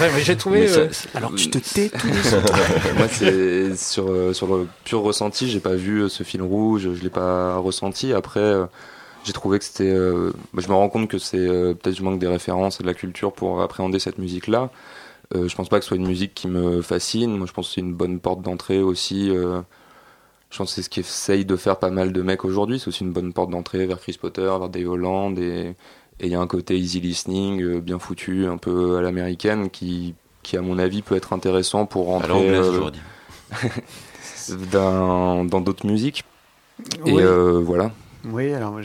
Ouais, mais j'ai trouvé, [LAUGHS] Mais ça- euh, Alors tu te tais [LAUGHS] Moi, c'est sur, euh, sur le pur ressenti, j'ai pas vu euh, ce fil rouge, je l'ai pas ressenti. Après, j'ai trouvé que c'était. euh, bah, je me rends compte que c'est peut-être je manque des références et de la culture pour appréhender cette musique-là. Euh, je pense pas que ce soit une musique qui me fascine. Moi, je pense que c'est une bonne porte d'entrée aussi. je pense que c'est ce qu'essayent de faire pas mal de mecs aujourd'hui. C'est aussi une bonne porte d'entrée vers Chris Potter, vers Dave Holland et et il y a un côté easy listening, euh, bien foutu, un peu à l'américaine, qui, qui à mon avis peut être intéressant pour rentrer euh, [LAUGHS] dans dans d'autres musiques. Et euh, voilà. Oui, alors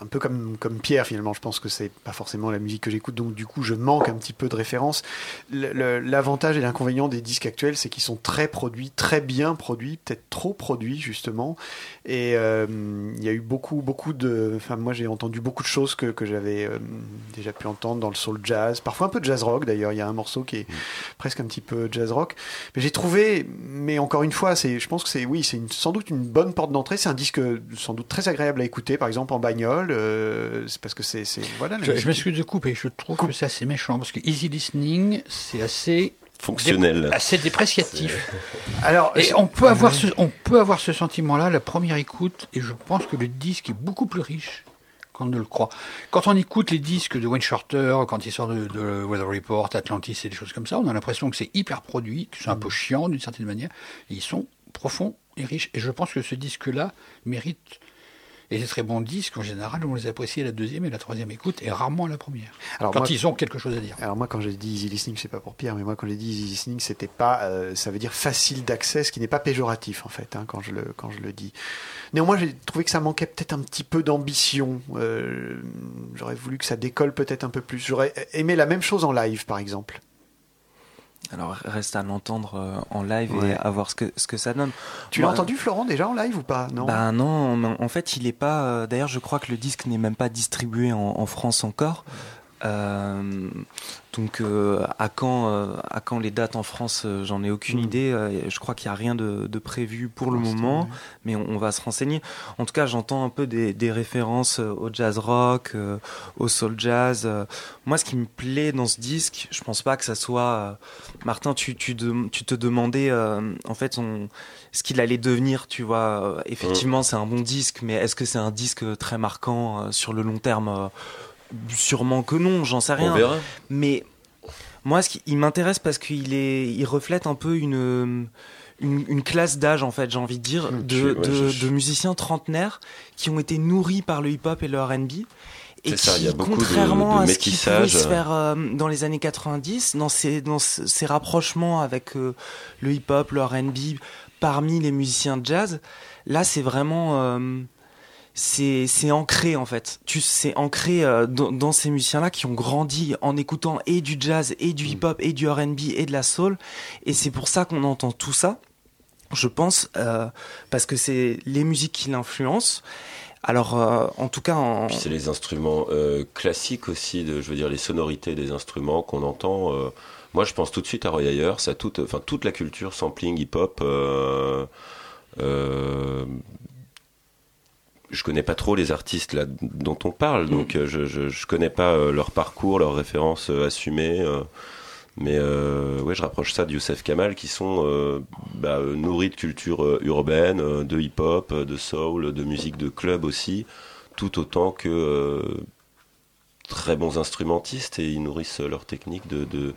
un peu comme, comme Pierre finalement, je pense que c'est pas forcément la musique que j'écoute, donc du coup je manque un petit peu de références. L'avantage et l'inconvénient des disques actuels, c'est qu'ils sont très produits, très bien produits, peut-être trop produits justement. Et euh, il y a eu beaucoup, beaucoup de. Enfin, moi j'ai entendu beaucoup de choses que, que j'avais euh, déjà pu entendre dans le soul jazz, parfois un peu de jazz rock d'ailleurs. Il y a un morceau qui est presque un petit peu jazz rock. Mais j'ai trouvé, mais encore une fois, c'est, je pense que c'est, oui, c'est sans doute une bonne porte d'entrée. C'est un disque sans doute très agréable à écouter, par exemple en bagnole. euh, c'est parce que c'est, c'est voilà. Je, m'excuse de couper, je trouve que c'est assez méchant parce que easy listening, c'est assez Fonctionnel. dé- assez dépréciatif. [LAUGHS] Alors, et on peut avoir ce, on peut avoir ce sentiment-là la première écoute, et je pense que le disque est beaucoup plus riche qu'on ne le croit. Quand on écoute les disques de Wayne Shorter, quand il sort de, de Weather Report, Atlantis et des choses comme ça, on a l'impression que c'est hyper produit, que c'est un peu chiant d'une certaine manière, et ils sont profonds et riches. Et je pense que ce disque-là mérite et les très bons disques, en général, on les apprécie à la deuxième et la troisième écoute, et rarement à la première. Alors quand moi- ils ont quelque chose à dire. Alors moi, quand j'ai dit easy listening, c'est pas pour Pierre, mais moi quand j'ai dit easy listening, c'était pas, euh, ça veut dire facile d'accès, ce qui n'est pas péjoratif en fait, hein, quand je le quand je le dis. Néanmoins, j'ai trouvé que ça manquait peut-être un petit peu d'ambition. Euh, J'aurais voulu que ça décolle peut-être un peu plus. J'aurais aimé la même chose en live, par exemple. Alors reste à l'entendre euh, en live Ouais. et à voir ce que, ce que ça donne. Tu l'as entendu Florent déjà en live ou pas? Non. Bah non, en fait il est pas. euh, D'ailleurs je crois que le disque n'est même pas distribué en, en France encore. Euh, donc euh, à quand euh, à quand les dates en France j'en ai aucune Mm. idée. Je crois qu'il n'y a rien de, de prévu pour le moment mais on, on va se renseigner. En tout cas j'entends un peu des, des références au jazz rock au soul jazz. Moi ce qui me plaît dans ce disque je pense pas que ça soit Martin tu, tu, de- tu te demandais euh, en fait on, ce qu'il allait devenir tu vois. Effectivement c'est un bon disque mais est-ce que c'est un disque très marquant euh, sur le long terme Sûrement que non, j'en sais rien. verra. Mais moi, ce qui il m'intéresse parce qu'il est, il reflète un peu une une, une classe d'âge en fait, j'ai envie de dire, de, ouais, de, je- de musiciens trentenaires qui ont été nourris par le hip-hop et le R&B Et C'est ça, il y a qui, contrairement de à ce qui pouvait se faire euh, dans les années 90, dans ces, dans ce- ces rapprochements avec euh, le hip-hop, le R&B, parmi les musiciens de jazz, là c'est vraiment euh, c'est c'est ancré en fait. Tu c'est ancré euh, dans, dans ces musiciens-là qui ont grandi en écoutant et du jazz et du hip-hop et du R&B et de la soul, et c'est pour ça qu'on entend tout ça. Je pense euh, parce que c'est les musiques qui l'influencent. Alors, euh, en tout cas, en... Puis c'est les instruments classiques aussi, de, je veux dire les sonorités des instruments qu'on entend. moi, je pense tout de suite à Roy Ayers, à toute, enfin toute la culture sampling hip-hop. Euh, je connais pas trop les artistes là dont on parle, donc euh, je, je, je connais pas euh, leur parcours, leurs références euh, assumées. euh, mais euh, ouais, je rapproche ça de Youssef Kamal qui sont euh, bah, nourris de culture euh, urbaine, de hip-hop, de soul, de musique de club aussi, tout autant que euh, très bons instrumentistes et ils nourrissent leur technique de, de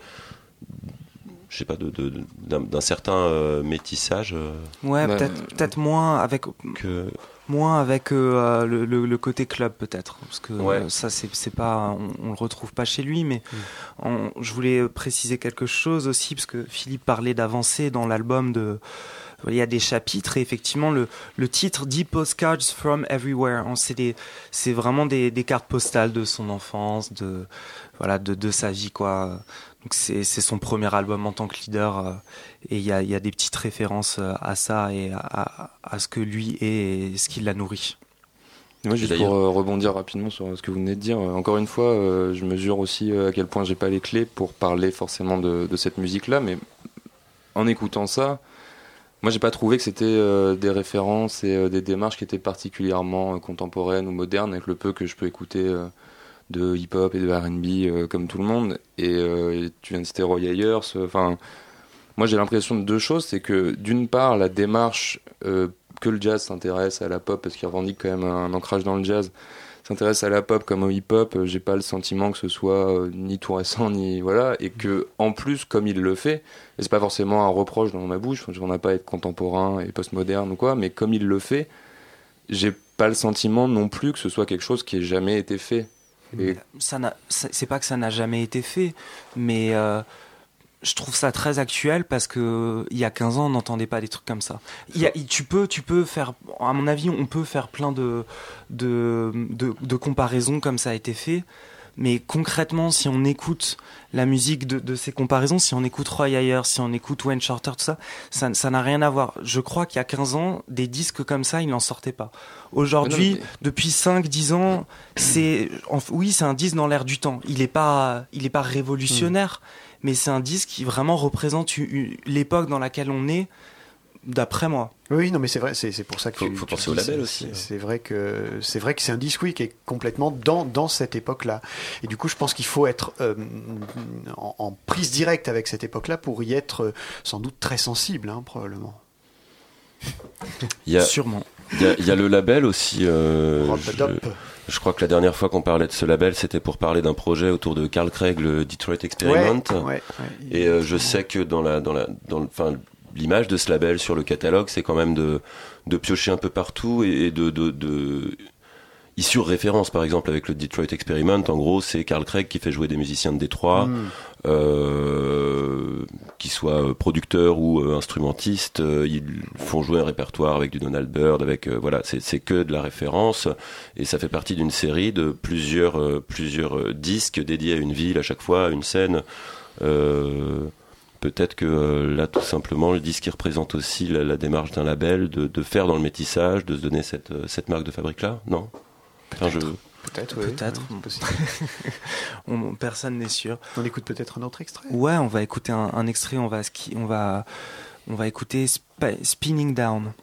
je sais pas, de, de- de- d'un, certain euh, métissage. euh, Ouais, peut-être peut-être moins avec que moins avec euh, le, le- le côté club peut-être parce que Ouais. euh, ça c'est c'est pas on, on le retrouve pas chez lui mais on- je voulais préciser quelque chose aussi parce que Philippe parlait d'avancée dans l'album de il y a des chapitres et effectivement le, le titre dit Postcards from Everywhere. C'est des c'est vraiment des, des cartes postales de son enfance de voilà de, de sa vie quoi donc c'est son premier album en tant que leader euh, et il y a, il y a des petites références euh, à ça et à, ce que lui est et ce qui l'a nourri. Moi, juste pour euh, rebondir rapidement sur ce que vous venez de dire, euh, encore une fois, euh, je mesure aussi à quel point j'ai pas les clés pour parler forcément de, de cette musique-là, mais en écoutant ça, moi, j'ai pas trouvé que c'était euh, des références et euh, des démarches qui étaient particulièrement euh, contemporaines ou modernes, avec le peu que je peux écouter euh, de hip-hop et de R&B euh, comme tout le monde. Et, euh, et tu viens de citer Roy Ayers, euh, moi, j'ai l'impression de deux choses. C'est que, d'une part, la démarche que le jazz s'intéresse à la pop, parce qu'il revendique quand même un ancrage dans le jazz, s'intéresse à la pop comme au hip-hop, j'ai pas le sentiment que ce soit ni tout récent, ni voilà, et que en plus, comme il le fait, et c'est pas forcément un reproche dans ma bouche, on n'a pas à être contemporain et postmoderne ou quoi, mais comme il le fait, j'ai pas le sentiment non plus que ce soit quelque chose qui ait jamais été fait. Ça c'est pas que ça n'a jamais été fait, mais euh, je trouve ça très actuel parce que il y a 15 ans, on n'entendait pas des trucs comme ça. Y a- tu peux, tu peux faire, à mon avis, on peut faire plein de comparaisons comme ça a été fait. Mais concrètement, si on écoute la musique de, de ces comparaisons, si on écoute Roy Ayers, si on écoute Wayne Shorter, tout ça, ça ça n'a rien à voir. Je crois qu'il y a 15 ans, des disques comme ça, ils n'en sortaient pas. Aujourd'hui, Mais depuis 5-10 ans, c'est, oui, c'est un disque dans l'air du temps. Il n'est pas, il est pas révolutionnaire, mais c'est un disque qui vraiment représente l'époque dans laquelle on est, d'après moi. Oui, non, mais c'est vrai, c'est c'est pour ça que Faut- tu- faut tu penser au label aussi, c'est- hein. C'est vrai que c'est vrai que c'est un disque oui qui est complètement dans dans cette époque-là. Et du coup, je pense qu'il faut être euh, en, en prise directe avec cette époque-là pour y être euh, sans doute très sensible, hein, probablement. Il y a, Sûrement. Il y a, il y a le label aussi. euh, je, crois que la dernière fois qu'on parlait de ce label, c'était pour parler d'un projet autour de Carl Craig, le Detroit Experiment. Ouais, ouais, ouais. Et euh, je sais que dans la, dans la, dans le, l'image de ce label sur le catalogue, c'est quand même de, de piocher un peu partout et, et de, de, de surréférence, par exemple, avec le Detroit Experiment. En gros, c'est Carl Craig qui fait jouer des musiciens de Détroit, Mm. euh, qui soient producteurs ou euh, instrumentistes. Euh, Ils font jouer un répertoire avec du Donald Byrd, avec euh, voilà, c'est que de la référence. Et ça fait partie d'une série de plusieurs, euh, plusieurs disques dédiés à une ville à chaque fois, à une scène. Euh, Peut-être que euh, là, tout simplement, le disque qui représente aussi la, la démarche d'un label, de, de faire dans le métissage, de se donner cette, euh, cette marque de fabrique-là, non? Enfin, je- Peut-être, oui. Peut-être. [LAUGHS] On- personne n'est sûr. On écoute peut-être un autre extrait. Ouais, on va écouter un, un extrait. On va, ski- on va, on va écouter Sp- Spinning Down.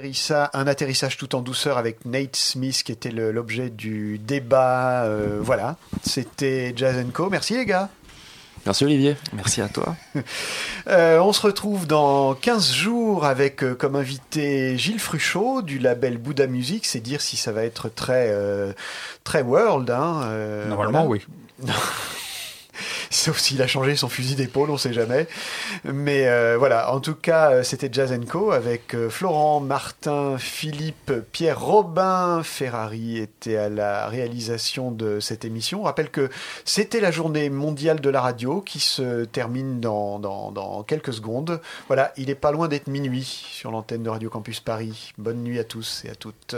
Atterrissa- un atterrissage tout en douceur avec Nate Smith qui était l'objet du débat. euh, voilà, c'était Jazz Co. Merci les gars. Merci Olivier. Merci à toi. [LAUGHS] Euh, on se retrouve dans 15 jours avec euh, comme invité Gilles Fruchot du label Bouddha Music. C'est dire si ça va être très, euh, très world. hein, euh, Normalement, voilà. oui. [LAUGHS] [LAUGHS] Sauf s'il a changé son fusil d'épaule, on sait jamais. Mais euh, voilà, en tout cas, euh, c'était Jazz Co avec euh, Florent, Martin, Philippe, Pierre Robin. Ferrari était à la réalisation de cette émission. On rappelle que c'était la journée mondiale de la radio qui se termine dans, dans, dans quelques secondes. Voilà, il est pas loin d'être minuit sur l'antenne de Radio Campus Paris. Bonne nuit à tous et à toutes.